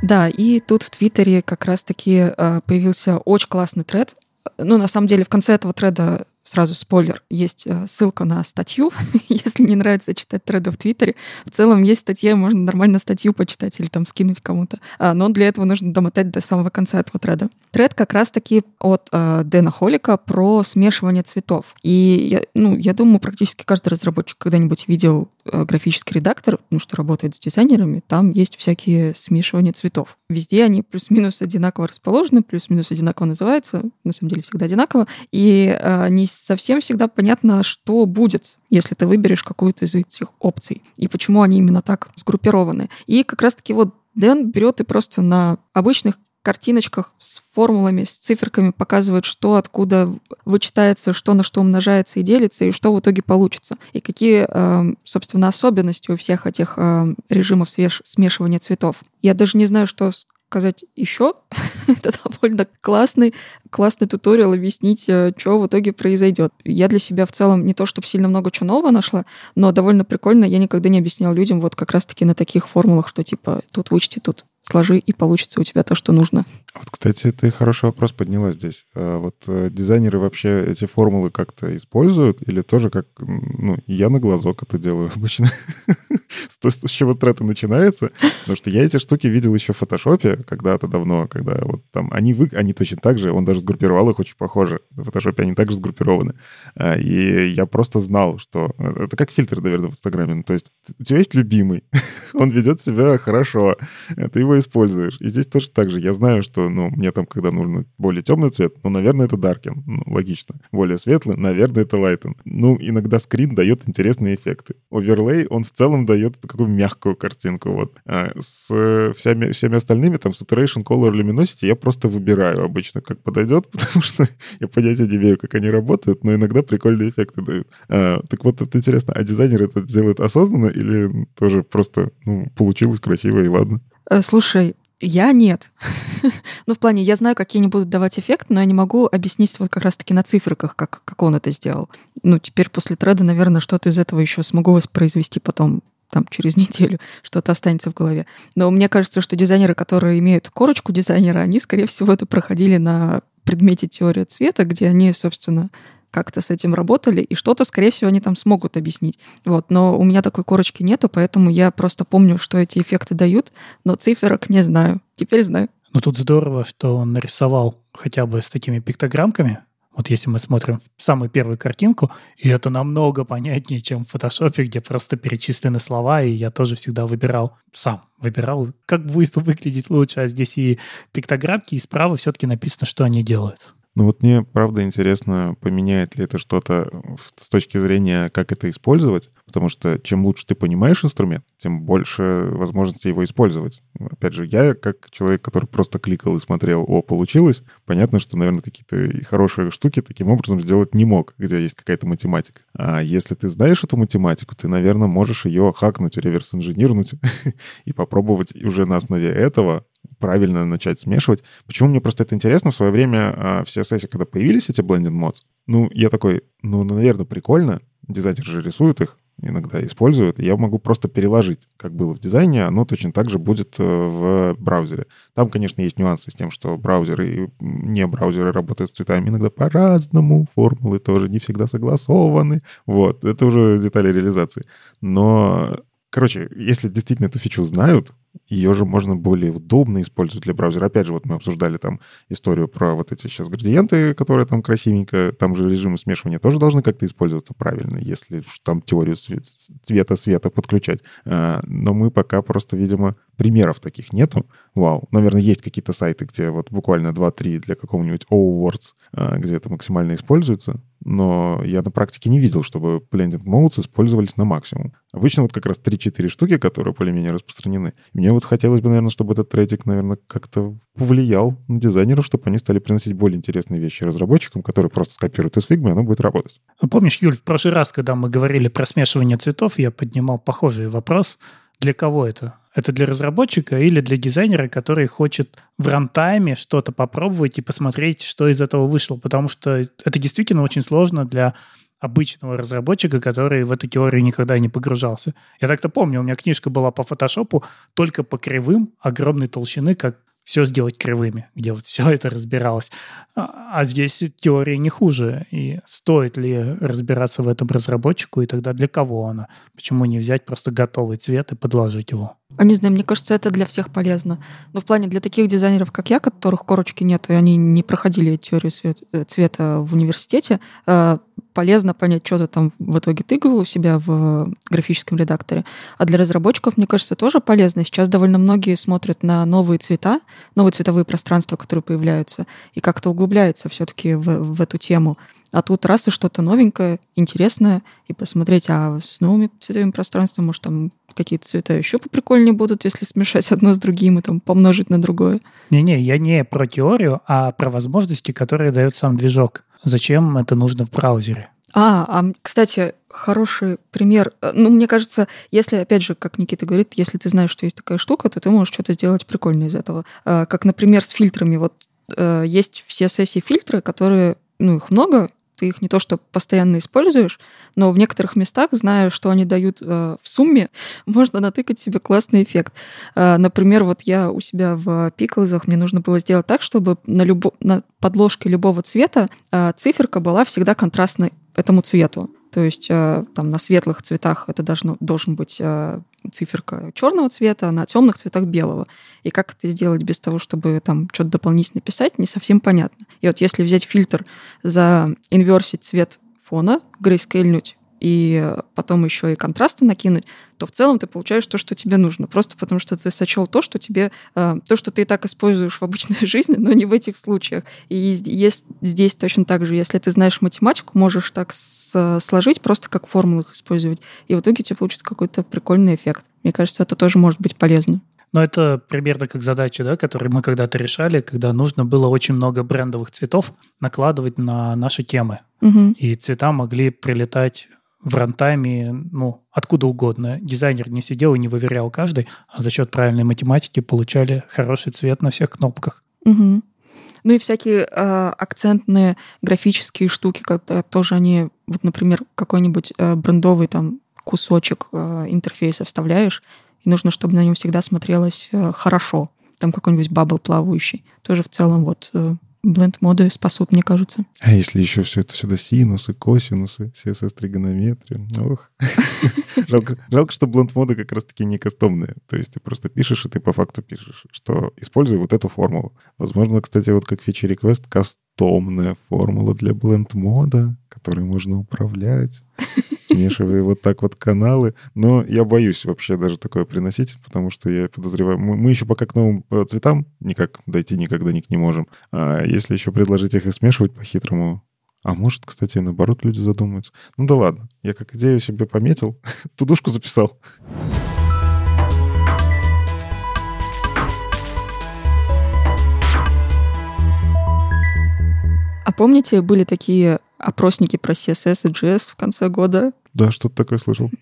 [SPEAKER 1] Да, и тут в Твиттере как раз-таки э, появился очень классный тред. Ну, на самом деле, в конце этого треда сразу спойлер, есть э, ссылка на статью, [laughs] если не нравится читать треды в Твиттере. В целом есть статья, можно нормально статью почитать или там скинуть кому-то. А, но для этого нужно домотать до самого конца этого треда. Тред как раз-таки от э, Дэна Холика про смешивание цветов. И я, ну, я думаю, практически каждый разработчик когда-нибудь видел э, графический редактор, ну, что работает с дизайнерами, там есть всякие смешивания цветов. Везде они плюс-минус одинаково расположены, плюс-минус одинаково называются, на самом деле всегда одинаково, и э, они совсем всегда понятно, что будет, если ты выберешь какую-то из этих опций, и почему они именно так сгруппированы. И как раз-таки вот Дэн берет и просто на обычных картиночках с формулами, с циферками показывает, что откуда вычитается, что на что умножается и делится, и что в итоге получится. И какие, эм, собственно, особенности у всех этих эм, режимов смешивания цветов. Я даже не знаю, что сказать еще. [laughs] Это довольно классный, классный туториал объяснить, э, что в итоге произойдет. Я для себя в целом не то, чтобы сильно много чего нового нашла, но довольно прикольно. Я никогда не объяснял людям вот как раз-таки на таких формулах, что типа тут вычти, тут сложи, и получится у тебя то, что нужно.
[SPEAKER 3] Вот, кстати, ты хороший вопрос подняла здесь. А вот э, дизайнеры вообще эти формулы как-то используют или тоже как, ну, я на глазок это делаю обычно. [laughs] С чего трета начинается? Потому что я эти штуки видел еще в фотошопе когда-то давно, когда вот там они, вы, они точно так же, он даже сгруппировал их очень похоже. В фотошопе они также сгруппированы. А, и я просто знал, что... Э, это как фильтр, наверное, в Инстаграме. Ну, то есть у тебя есть любимый, [laughs] он ведет себя хорошо, ты его используешь. И здесь тоже так же. Я знаю, что, ну, мне там, когда нужно более темный цвет, ну, наверное, это даркен. Ну, логично. Более светлый, наверное, это лайтен. Ну, иногда скрин дает интересные эффекты. Оверлей, он в целом дает такую мягкую картинку. Вот. А с всеми, всеми остальными, там, saturation, color, luminosity, я просто выбираю обычно, как подойдет, [laughs] потому что я понятия не имею, как они работают, но иногда прикольные эффекты дают. А, так вот, это интересно, а дизайнеры это делают осознанно или тоже просто, ну, получилось красиво и ладно?
[SPEAKER 1] Э, слушай, я нет. [laughs] ну, в плане, я знаю, какие они будут давать эффект, но я не могу объяснить вот как раз-таки на циферках, как, как он это сделал. Ну, теперь после треда, наверное, что-то из этого еще смогу воспроизвести потом там через [laughs] неделю что-то останется в голове. Но мне кажется, что дизайнеры, которые имеют корочку дизайнера, они, скорее всего, это проходили на предмете теория цвета, где они, собственно, как-то с этим работали, и что-то, скорее всего, они там смогут объяснить. Вот, но у меня такой корочки нету, поэтому я просто помню, что эти эффекты дают, но циферок не знаю. Теперь знаю.
[SPEAKER 2] Ну тут здорово, что он нарисовал хотя бы с такими пиктограммками, вот если мы смотрим самую первую картинку, и это намного понятнее, чем в фотошопе, где просто перечислены слова, и я тоже всегда выбирал, сам выбирал, как будет выглядеть лучше, а здесь и пиктограммки, и справа все-таки написано, что они делают.
[SPEAKER 3] Ну вот мне, правда, интересно, поменяет ли это что-то с точки зрения, как это использовать, потому что чем лучше ты понимаешь инструмент, тем больше возможностей его использовать. Опять же, я как человек, который просто кликал и смотрел, о, получилось, понятно, что, наверное, какие-то хорошие штуки таким образом сделать не мог, где есть какая-то математика. А если ты знаешь эту математику, ты, наверное, можешь ее хакнуть, реверс-инженернуть [laughs] и попробовать уже на основе этого правильно начать смешивать. Почему мне просто это интересно? В свое время а, все сессии, когда появились эти blended mods, ну, я такой, ну, наверное, прикольно. Дизайнер же рисует их, иногда используют. Я могу просто переложить, как было в дизайне, оно точно так же будет э, в браузере. Там, конечно, есть нюансы с тем, что браузеры и не браузеры работают с цветами иногда по-разному, формулы тоже не всегда согласованы. Вот, это уже детали реализации. Но Короче, если действительно эту фичу знают, ее же можно более удобно использовать для браузера. Опять же, вот мы обсуждали там историю про вот эти сейчас градиенты, которые там красивенько, там же режимы смешивания тоже должны как-то использоваться правильно, если там теорию цвета света подключать. А, но мы пока просто, видимо, примеров таких нету. Вау. Наверное, есть какие-то сайты, где вот буквально 2-3 для какого-нибудь O-Words, а, где это максимально используется но я на практике не видел, чтобы blending modes использовались на максимум. Обычно вот как раз 3-4 штуки, которые более-менее распространены. Мне вот хотелось бы, наверное, чтобы этот трейдик, наверное, как-то повлиял на дизайнеров, чтобы они стали приносить более интересные вещи разработчикам, которые просто скопируют из Figma, и оно будет работать.
[SPEAKER 2] Ну, помнишь, Юль, в прошлый раз, когда мы говорили про смешивание цветов, я поднимал похожий вопрос. Для кого это? Это для разработчика или для дизайнера, который хочет в рантайме что-то попробовать и посмотреть, что из этого вышло? Потому что это действительно очень сложно для обычного разработчика, который в эту теорию никогда не погружался. Я так-то помню, у меня книжка была по фотошопу только по кривым огромной толщины, как все сделать кривыми, где вот все это разбиралось. А, а здесь теория не хуже. И стоит ли разбираться в этом разработчику, и тогда для кого она? Почему не взять просто готовый цвет и подложить его?
[SPEAKER 1] А не знаю, мне кажется, это для всех полезно. Но в плане для таких дизайнеров, как я, которых корочки нет, и они не проходили теорию э, цвета в университете, э, полезно понять, что ты там в итоге тыгал у себя в графическом редакторе. А для разработчиков, мне кажется, тоже полезно. Сейчас довольно многие смотрят на новые цвета, новые цветовые пространства, которые появляются, и как-то углубляются все-таки в, в эту тему. А тут раз и что-то новенькое, интересное, и посмотреть, а с новыми цветовыми пространствами, может, там какие-то цвета еще поприкольнее будут, если смешать одно с другим и там помножить на другое.
[SPEAKER 2] Не-не, я не про теорию, а про возможности, которые дает сам движок. Зачем это нужно в браузере?
[SPEAKER 1] А, а, кстати, хороший пример. Э, ну, мне кажется, если, опять же, как Никита говорит, если ты знаешь, что есть такая штука, то ты можешь что-то сделать прикольное из этого. Э, как, например, с фильтрами. Вот э, есть все сессии фильтры, которые, ну, их много, ты их не то что постоянно используешь, но в некоторых местах, зная, что они дают э, в сумме, [laughs] можно натыкать себе классный эффект. Э, например, вот я у себя в пиклзах, мне нужно было сделать так, чтобы на, любо, на подложке любого цвета э, циферка была всегда контрастной этому цвету. То есть э, там на светлых цветах это должно, должен быть э, циферка черного цвета, а на темных цветах белого. И как это сделать без того, чтобы там что-то дополнительно писать, не совсем понятно. И вот если взять фильтр за инверсить цвет фона, грейскейльнуть и потом еще и контрасты накинуть, то в целом ты получаешь то, что тебе нужно. Просто потому что ты сочел то, что тебе, э, то, что ты и так используешь в обычной [laughs] жизни, но не в этих случаях. И есть здесь точно так же. Если ты знаешь математику, можешь так сложить, просто как формулах использовать. И в итоге тебе получится какой-то прикольный эффект. Мне кажется, это тоже может быть полезно.
[SPEAKER 2] Но это примерно как задача, да, которую мы когда-то решали, когда нужно было очень много брендовых цветов накладывать на наши темы. Угу. И цвета могли прилетать в рантайме, ну, откуда угодно. Дизайнер не сидел и не выверял каждый, а за счет правильной математики получали хороший цвет на всех кнопках.
[SPEAKER 1] Угу. Ну и всякие э, акцентные графические штуки, когда тоже они, вот, например, какой-нибудь э, брендовый там кусочек э, интерфейса вставляешь, и нужно, чтобы на нем всегда смотрелось э, хорошо. Там какой-нибудь бабл плавающий. Тоже в целом вот э, бленд-моды спасут, мне кажется.
[SPEAKER 3] А если еще все это сюда синусы, косинусы, CSS тригонометрию, ох. [laughs] жалко, жалко, что бленд-моды как раз-таки не кастомные. То есть ты просто пишешь, и ты по факту пишешь, что используй вот эту формулу. Возможно, кстати, вот как фичи request кастомная формула для бленд-мода, которой можно управлять. Смешивая вот так вот каналы. Но я боюсь вообще даже такое приносить, потому что я подозреваю... Мы, мы еще пока к новым э, цветам никак дойти никогда не к не можем. А если еще предложить их и смешивать по-хитрому, а может, кстати, наоборот, люди задумаются. Ну да ладно, я как идею себе пометил, [laughs] тудушку записал.
[SPEAKER 1] А помните, были такие опросники про CSS и JS в конце года?
[SPEAKER 3] Да, что-то такое слышал. [laughs]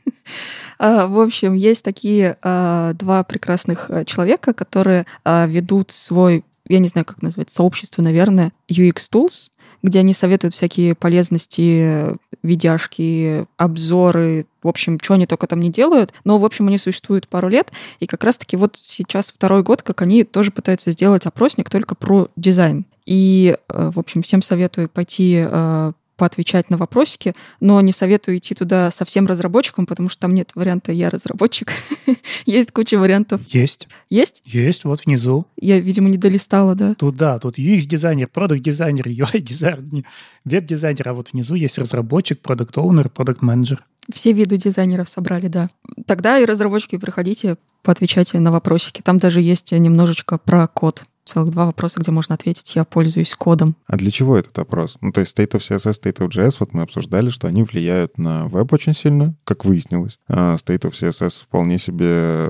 [SPEAKER 1] А, в общем, есть такие а, два прекрасных а, человека, которые ведут свой я не знаю, как назвать, сообщество, наверное, UX Tools, где они советуют всякие полезности, видяшки, обзоры, в общем, что они только там не делают. Но, в общем, они существуют пару лет, и как раз-таки вот сейчас второй год, как они тоже пытаются сделать опросник только про дизайн. И, э, в общем, всем советую пойти э, поотвечать на вопросики, но не советую идти туда совсем разработчиком, потому что там нет варианта «я разработчик». [laughs] Есть куча вариантов.
[SPEAKER 2] Есть.
[SPEAKER 1] Есть?
[SPEAKER 2] Есть, вот внизу.
[SPEAKER 1] Я, видимо, не долистала, да?
[SPEAKER 2] Тут, да, тут UX-дизайнер, продукт-дизайнер, UI-дизайнер, [laughs] веб-дизайнер, а вот внизу есть разработчик, продукт-оунер, продукт-менеджер.
[SPEAKER 1] Все виды дизайнеров собрали, да. Тогда и разработчики приходите, поотвечайте на вопросики. Там даже есть немножечко про код целых два вопроса, где можно ответить «я пользуюсь кодом».
[SPEAKER 3] А для чего этот опрос? Ну, то есть State of CSS, State of JS, вот мы обсуждали, что они влияют на веб очень сильно, как выяснилось. А State of CSS вполне себе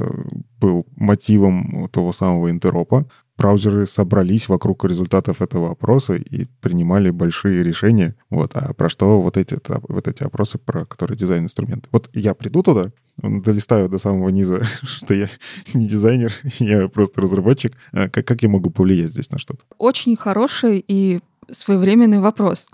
[SPEAKER 3] был мотивом того самого интеропа, браузеры собрались вокруг результатов этого опроса и принимали большие решения. Вот. А про что вот эти, вот эти опросы, про которые дизайн-инструменты? Вот я приду туда, долистаю до самого низа, [laughs] что я [laughs] не дизайнер, [laughs] я просто разработчик. А как, как я могу повлиять здесь на что-то?
[SPEAKER 1] Очень хороший и своевременный вопрос.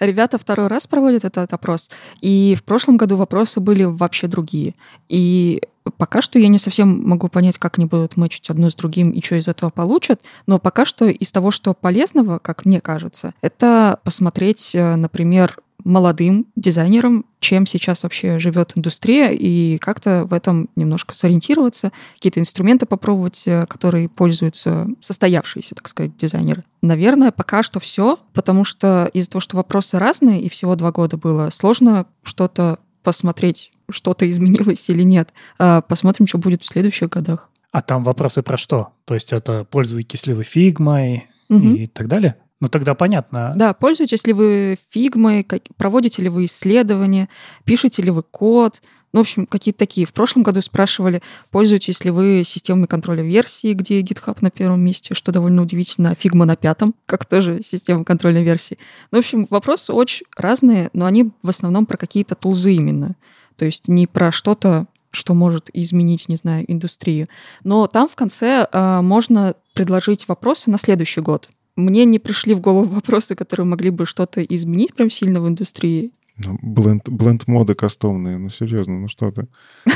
[SPEAKER 1] Ребята второй раз проводят этот опрос, и в прошлом году вопросы были вообще другие. И пока что я не совсем могу понять, как они будут мэчить одно с другим и что из этого получат, но пока что из того, что полезного, как мне кажется, это посмотреть, э, например, молодым дизайнерам, чем сейчас вообще живет индустрия, и как-то в этом немножко сориентироваться, какие-то инструменты попробовать, э, которые пользуются состоявшиеся, так сказать, дизайнеры. Наверное, пока что все, потому что из-за того, что вопросы разные, и всего два года было, сложно что-то посмотреть, что-то изменилось или нет. А посмотрим, что будет в следующих годах.
[SPEAKER 2] А там вопросы про что? То есть это пользуетесь ли вы фигмой угу. и так далее? Ну, тогда понятно.
[SPEAKER 1] Да, пользуетесь ли вы фигмой, проводите ли вы исследования, пишете ли вы код, ну, в общем, какие-то такие. В прошлом году спрашивали, пользуетесь ли вы системой контроля версии, где GitHub на первом месте, что довольно удивительно, а Figma на пятом, [laughs] как тоже система контроля версии. Ну, в общем, вопросы очень разные, но они в основном про какие-то тулзы именно. То есть не про что-то, что может изменить, не знаю, индустрию. Но там в конце э, можно предложить вопросы на следующий год. Мне не пришли в голову [laughs] вопросы, которые могли бы что-то изменить прям сильно в индустрии.
[SPEAKER 3] Ну, бленд, бленд моды кастомные, ну серьезно, ну что ты? [laughs]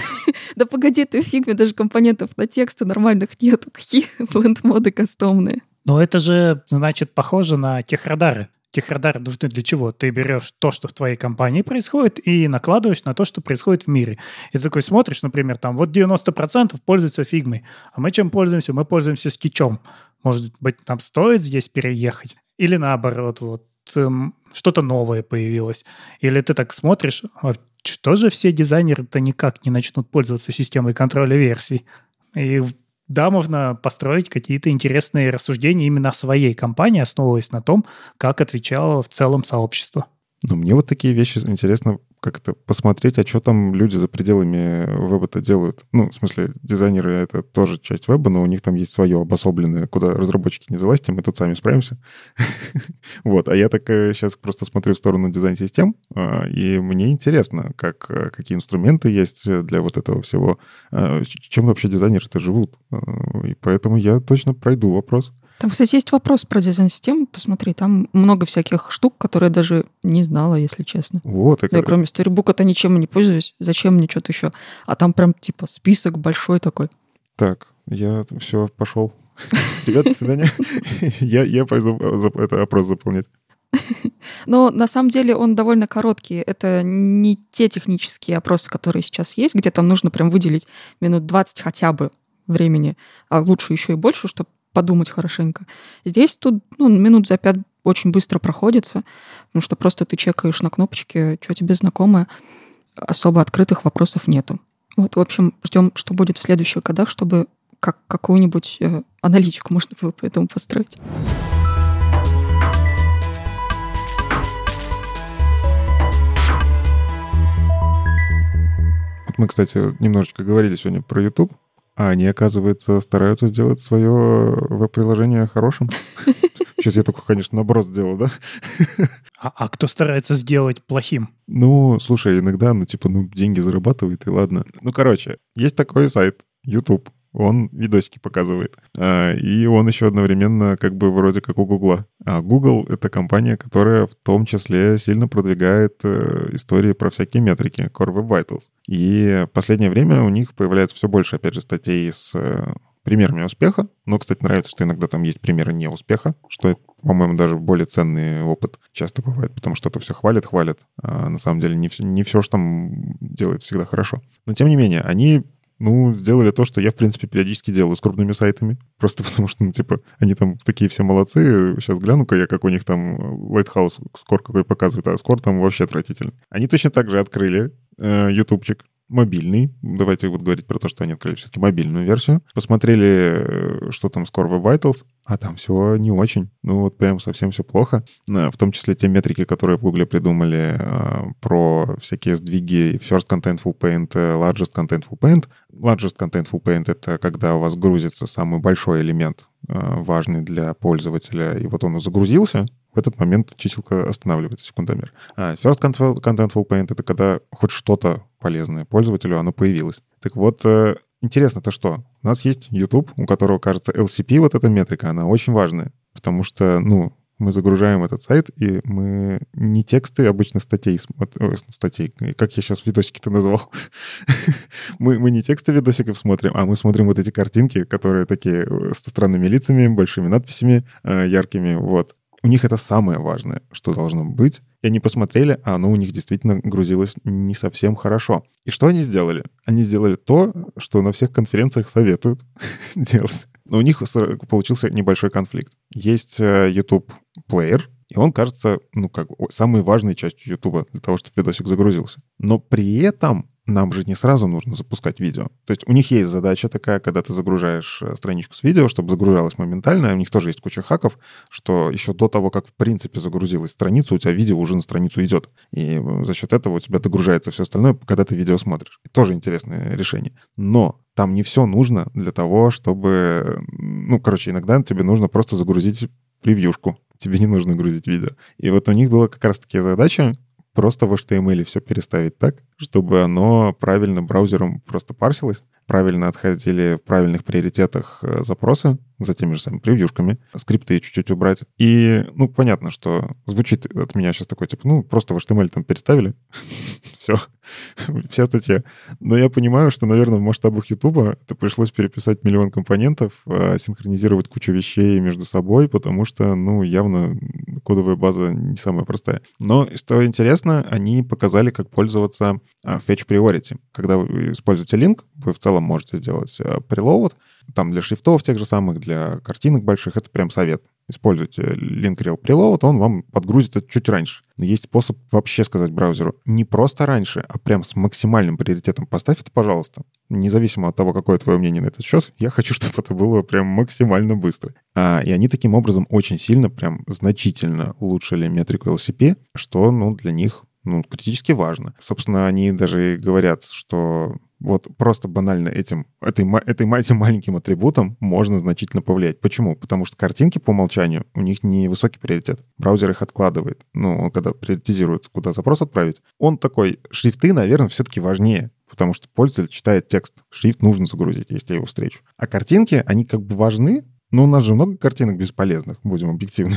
[SPEAKER 1] Да погоди, ты в фигме даже компонентов на тексты нормальных нету. [laughs] Какие бленд моды кастомные?
[SPEAKER 2] Ну это же, значит, похоже на техрадары. Техрадары нужны для чего? Ты берешь то, что в твоей компании происходит, и накладываешь на то, что происходит в мире. И ты такой смотришь, например, там вот 90% пользуются фигмой. А мы чем пользуемся? Мы пользуемся скетчом. Может быть, нам стоит здесь переехать? Или наоборот, вот эм, что-то новое появилось. Или ты так смотришь, а что же все дизайнеры-то никак не начнут пользоваться системой контроля версий? И да, можно построить какие-то интересные рассуждения именно о своей компании, основываясь на том, как отвечало в целом сообщество.
[SPEAKER 3] Ну, мне вот такие вещи интересно как-то посмотреть, а что там люди за пределами веба-то делают. Ну, в смысле, дизайнеры — это тоже часть веба, но у них там есть свое обособленное, куда разработчики не залазьте, мы тут сами справимся. [laughs] Вот, а я так сейчас просто смотрю в сторону дизайн-систем, а, и мне интересно, как, э, какие инструменты есть для вот этого всего, а, чем вообще дизайнеры-то живут. А, и поэтому я точно пройду вопрос.
[SPEAKER 1] Там, кстати, есть вопрос про дизайн-систему. Посмотри, там много всяких штук, которые я даже не знала, если честно.
[SPEAKER 3] Вот.
[SPEAKER 1] Я кроме сторибука-то ничем не пользуюсь. Зачем мне что-то еще? А там прям типа список большой такой.
[SPEAKER 3] Так, я все, пошел. [laughs] Ребята, до свидания. [laughs] Я, я пойду это опрос заполнять. [laughs]
[SPEAKER 1] Но на самом деле он довольно короткий. Это не те технические опросы, которые сейчас есть, где там нужно прям выделить минут 20 хотя бы времени, а лучше еще и больше, чтобы подумать хорошенько. Здесь тут ну, минут за пять очень быстро проходится, потому что просто ты чекаешь на кнопочке, что тебе знакомое. особо открытых вопросов нету. Вот, в общем, ждем, что будет в следующих годах, чтобы как какую-нибудь э, аналитику можно было по этому построить.
[SPEAKER 3] Мы, кстати, немножечко говорили сегодня про YouTube, а они, оказывается, стараются сделать свое веб-приложение хорошим. [laughs] Сейчас я только, конечно, наброс сделал, да?
[SPEAKER 2] А, а кто старается сделать плохим?
[SPEAKER 3] Ну, слушай, иногда, ну, типа, ну, деньги зарабатывает, и ладно. Ну, короче, есть такой сайт, YouTube он видосики показывает. А, и он еще одновременно как бы вроде как у Гугла. А Google — это компания, которая в том числе сильно продвигает э, истории про всякие метрики, Core Web Vitals. И в последнее время у них появляется все больше, опять же, статей с э, примерами успеха. Но, кстати, нравится, что иногда там есть примеры неуспеха, что по-моему, даже более ценный опыт часто бывает, потому что это все хвалят, хвалят, а на самом деле не все, не все, что там делает всегда хорошо. Но, тем не менее, они ну, сделали то, что я, в принципе, периодически делаю с крупными сайтами. Просто [laughs] потому что, ну, типа, они там такие все молодцы. Сейчас гляну-ка я, как у них там Lighthouse скор какой показывает, а скор там вообще отвратительный. Они точно так же открыли э, ютубчик, мобильный. Давайте вот говорить про то, что они открыли все-таки мобильную версию. Посмотрели, э, что там с Core Web Vitals, а там все не очень. Ну вот прям совсем все плохо. Э, в том числе те метрики, которые в Google придумали э, про всякие сдвиги First Contentful Paint, Largest Contentful Paint. Largest Contentful Paint — это когда у вас грузится самый большой элемент, важный для пользователя, и вот он загрузился, в этот момент чиселка останавливается, секундомер. А First Contentful Paint — это когда хоть что-то полезное пользователю, оно появилось. Так вот, э, интересно-то что? У нас есть YouTube, у которого, кажется, LCP, вот эта метрика, она очень важная, потому что, ну, мы загружаем этот сайт, и мы не тексты обычно статей, статей, как я сейчас видосики-то назвал. [laughs] мы, мы не тексты видосиков смотрим, а мы смотрим вот эти картинки, которые такие э, со странными лицами, большими надписями, э, яркими, вот. У них это самое важное, что должно быть. И они посмотрели, а оно у них действительно грузилось не совсем хорошо. И что они сделали? Они сделали то, что на всех конференциях советуют [laughs] делать. Но у них получился небольшой конфликт. Есть э, YouTube Player, и он кажется, ну, как самой важной частью YouTube для того, чтобы видосик загрузился. Но при этом нам же не сразу нужно запускать видео. То есть у них есть задача такая, когда ты загружаешь э, страничку с видео, чтобы загружалось моментально. У них тоже есть куча хаков, что еще до того, как в принципе загрузилась страница, у тебя видео уже на страницу идет. И э, за счет этого у тебя догружается все остальное, когда ты видео смотришь. И тоже интересное решение. Но там не все нужно для того, чтобы... Ну, короче, иногда тебе нужно просто загрузить превьюшку. Тебе не нужно грузить видео. И вот у них была как раз-таки задача просто в HTML все переставить так, чтобы оно правильно браузером просто парсилось, правильно отходили в правильных приоритетах э, запросы за теми же самыми превьюшками, скрипты чуть-чуть убрать. И, ну, понятно, что звучит от меня сейчас такой, типа, ну, просто в HTML там переставили, [laughs] все, [laughs] вся статья. Но я понимаю, что, наверное, в масштабах YouTube это пришлось переписать миллион компонентов, а, синхронизировать кучу вещей между собой, потому что, ну, явно кодовая база не самая простая. Но, что интересно, они показали, как пользоваться а, Fetch Priority. Когда вы используете линк, вы в целом можете сделать а, preload, там для шрифтов тех же самых, для картинок больших, это прям совет. Используйте link rel preload, он вам подгрузит это чуть раньше. Но есть способ вообще сказать браузеру, не просто раньше, а прям с максимальным приоритетом поставь это, пожалуйста. Независимо от того, какое твое мнение на этот счет, я хочу, [laughs] чтобы это было прям максимально быстро. А, и они таким образом очень сильно, прям значительно улучшили метрику LCP, что, ну, для них ну, критически важно. Собственно, они даже говорят, что вот просто банально этим, этой, этой, этим маленьким атрибутом можно значительно повлиять. Почему? Потому что картинки по умолчанию, у них не высокий приоритет. Браузер их откладывает. Ну, он когда приоритизирует, куда запрос отправить, он такой, шрифты, наверное, все-таки важнее потому что пользователь читает текст. Шрифт нужно загрузить, если я его встречу. А картинки, они как бы важны, но у нас же много картинок бесполезных, будем объективны.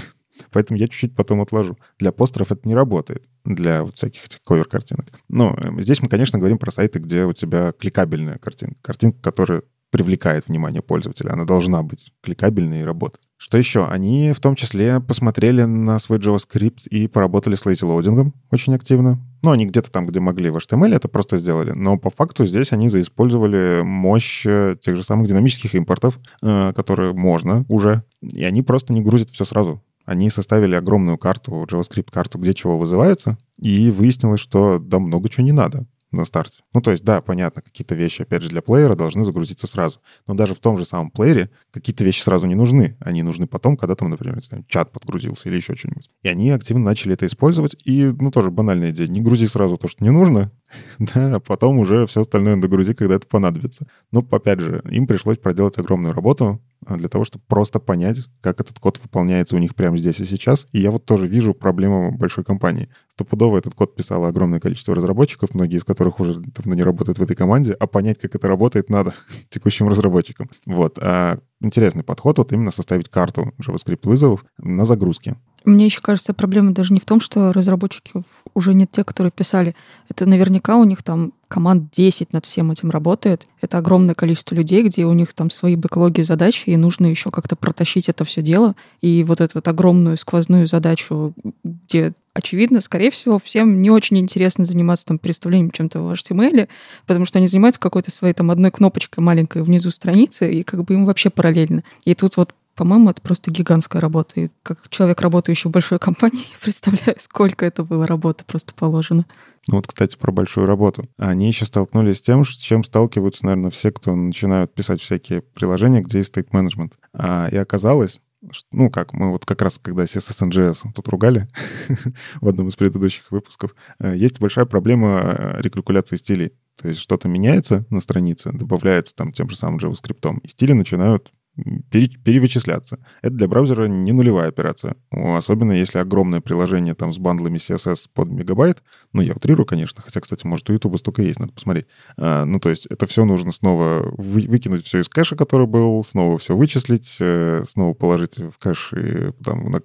[SPEAKER 3] Поэтому я чуть-чуть потом отложу. Для постеров это не работает, для вот всяких этих ковер-картинок. Но э, здесь мы, конечно, говорим про сайты, где у тебя кликабельная картинка. Картинка, которая привлекает внимание пользователя. Она должна быть кликабельной и работать. Что еще? Они в том числе посмотрели на свой JavaScript и поработали с лейти-лоудингом очень активно. Ну, они где-то там, где могли в HTML, это просто сделали. Но по факту здесь они заиспользовали мощь э, тех же самых динамических импортов, э, которые можно уже. И они просто не грузят все сразу. Они составили огромную карту, JavaScript-карту, где чего вызывается, и выяснилось, что да много чего не надо. на старте. Ну, то есть, да, понятно, какие-то вещи, опять же, для плеера должны загрузиться сразу. Но даже в том же самом плеере какие-то вещи сразу не нужны. Они нужны потом, когда там, например, знаю, чат подгрузился или еще что-нибудь. И они активно начали это использовать. И, ну, тоже банальная идея. Не грузи сразу то, что не нужно, [laughs] да, а потом уже все остальное догрузи, когда это понадобится. Но, опять же, им пришлось проделать огромную работу, а, для того, чтобы просто понять, как этот код выполняется у них прямо здесь и сейчас. И я вот тоже вижу проблему большой компании. Стопудово этот код писало огромное количество разработчиков, многие из которых уже давно не работают в этой команде, а понять, как это работает, надо [laughs] текущим разработчикам. Вот. А интересный подход вот именно составить карту JavaScript вызовов на загрузке.
[SPEAKER 1] Мне еще кажется, проблема даже не в том, что разработчики уже нет тех, которые писали. Это наверняка у них там команд 10 над всем этим работает. Это огромное количество людей, где у них там свои бэклоги задач, и нужно еще как-то протащить это все дело. И вот эту вот огромную сквозную задачу, где очевидно, скорее всего, всем не очень интересно заниматься там переставлением чем-то в HTML, потому что они занимаются какой-то своей там одной кнопочкой маленькой внизу страницы, и как бы им вообще параллельно. И тут вот по-моему, это просто гигантская работа. И как человек, работающий в большой компании, [laughs] я представляю, сколько это было работы просто положено.
[SPEAKER 3] Ну вот, кстати, про большую работу. Они еще столкнулись с тем, с чем сталкиваются, наверное, все, кто начинают писать всякие приложения, где есть management. А, и оказалось, что, ну как, мы вот как раз, когда CSS тут ругали [laughs] в одном из предыдущих выпусков, э, есть большая проблема э, рекалькуляции стилей. То есть что-то меняется на странице, добавляется там тем же самым JavaScript, и стили начинают перевычисляться. Это для браузера не нулевая операция. Особенно если огромное приложение там с бандлами CSS под мегабайт. Ну, я утрирую, конечно, хотя, кстати, может, у YouTube столько есть, надо посмотреть. А, ну, то есть это все нужно снова вы, выкинуть все из кэша, который был, снова все вычислить, э, снова положить в кэш и там на,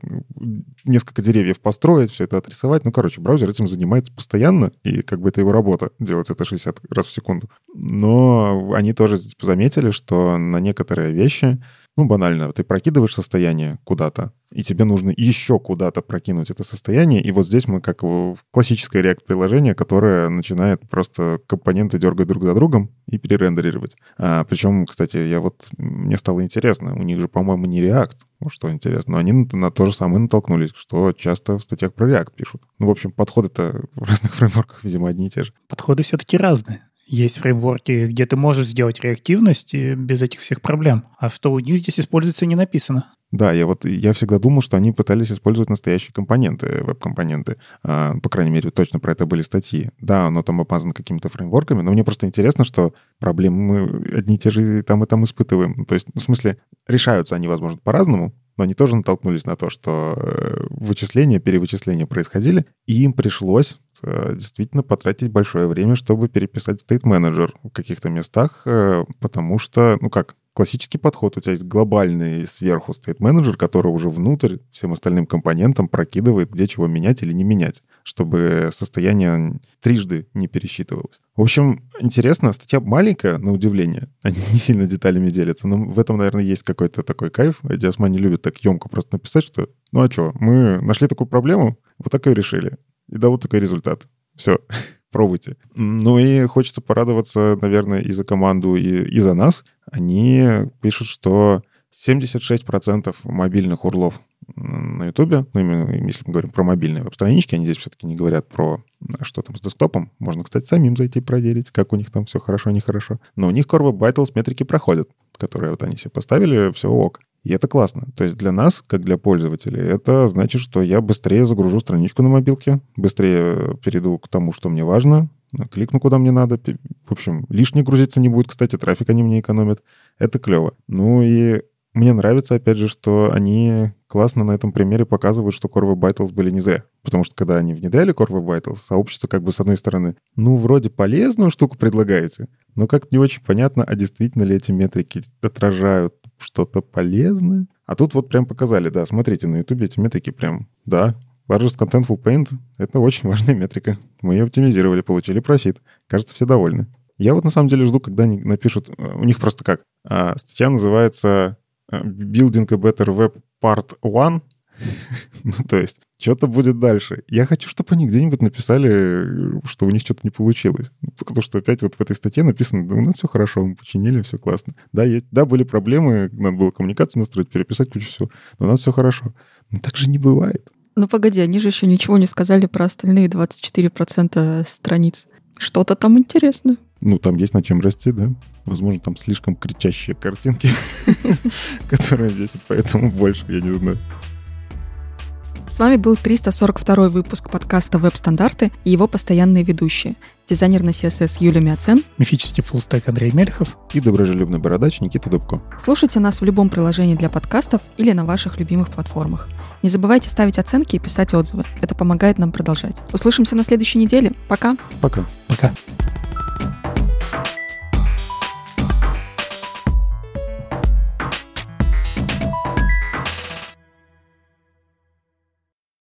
[SPEAKER 3] несколько деревьев построить, все это отрисовать. Ну, короче, браузер этим занимается постоянно, и как бы это его работа, делать это 60 раз в секунду. Но они тоже заметили, что на некоторые вещи ну, банально, ты прокидываешь состояние куда-то, и тебе нужно еще куда-то прокинуть это состояние. И вот здесь мы как классическое React-приложение, которое начинает просто компоненты дергать друг за другом и перерендерировать. А, причем, кстати, я вот мне стало интересно, у них же, по-моему, не React, ну, что интересно, но они на, на то же самое натолкнулись, что часто в статьях про React пишут. Ну, в общем, подходы-то в разных [laughs] фреймворках, видимо, одни и те же.
[SPEAKER 2] Подходы все-таки разные. Есть фреймворки, где ты можешь сделать реактивность без этих всех проблем. А что у них здесь используется, не написано.
[SPEAKER 3] Да, я вот я всегда думал, что они пытались использовать настоящие компоненты, веб-компоненты. А, по крайней мере, точно про это были статьи. Да, оно там опазано какими-то фреймворками, но мне просто интересно, что проблемы мы одни и те же там и там испытываем. То есть, ну, в смысле, решаются они, возможно, по-разному, но они тоже натолкнулись на то, что э, вычисления, перевычисления происходили, и им пришлось э, действительно потратить большое время, чтобы переписать Manager в каких-то местах, э, потому что, ну как, классический подход. У тебя есть глобальный сверху State Manager, который уже внутрь всем остальным компонентам прокидывает, где чего менять или не менять, чтобы состояние трижды не пересчитывалось. В общем, интересно, статья маленькая, на удивление. Они не сильно деталями делятся, но в этом, наверное, есть какой-то такой кайф. Эти османе любят так емко просто написать, что ну а что, мы нашли такую проблему, вот так и решили. И дало такой результат. Все [laughs] пробуйте. Ну и хочется порадоваться, наверное, и за команду, и, и за нас. Они пишут, что 76% мобильных урлов на Ютубе, ну, именно если мы говорим про мобильные веб-странички, они здесь все-таки не говорят про что там с десктопом. Можно, кстати, самим зайти проверить, как у них там все хорошо, нехорошо. Но у них Core Web метрики проходят, которые вот они себе поставили, все ок. И это классно. То есть для нас, как для пользователей, это значит, что я быстрее загружу страничку на мобилке, быстрее перейду к тому, что мне важно, кликну, куда мне надо. В общем, лишнее грузиться не будет. Кстати, трафик они мне экономят. Это клево. Ну и мне нравится, опять же, что они классно на этом примере показывают, что Web Vitals были не зря. Потому что когда они внедряли Web Vitals, сообщество как бы с одной стороны, ну, вроде полезную штуку предлагаете, но как-то не очень понятно, а действительно ли эти метрики отражают что-то полезное. А тут вот прям показали, да, смотрите, на YouTube эти метрики прям, да, Largest Contentful Paint — это очень важная метрика. Мы ее оптимизировали, получили профит. Кажется, все довольны. Я вот на самом деле жду, когда они напишут... Э, у них просто как? А, статья называется э, Building a Better Web Part 1. [laughs] ну, то есть, что-то будет дальше. Я хочу, чтобы они где-нибудь написали, что у них что-то не получилось. Ну, потому что опять вот в этой статье написано, да у нас все хорошо, мы починили, все классно. Да, есть, да, были проблемы, надо было коммуникацию настроить, переписать кучу всего, но у нас все хорошо. Но так же не бывает.
[SPEAKER 1] Ну погоди, они же еще ничего не сказали про остальные 24% страниц. Что-то там интересное.
[SPEAKER 3] Ну, там есть над чем расти, да? Возможно, там слишком кричащие картинки, [laughs] которые весят, поэтому больше, я не знаю.
[SPEAKER 1] С вами был 342 выпуск подкаста «Веб-стандарты» и его постоянные ведущие. Дизайнер на CSS Юлия Мяцен.
[SPEAKER 2] Мифический фуллстек Андрей Мельхов.
[SPEAKER 3] И доброжелюбный бородач Никита Дубко.
[SPEAKER 1] Слушайте нас в любом приложении для подкастов или на ваших любимых платформах. Не забывайте ставить оценки и писать отзывы. Это помогает нам продолжать. Услышимся на следующей неделе. Пока.
[SPEAKER 3] Пока.
[SPEAKER 2] Пока.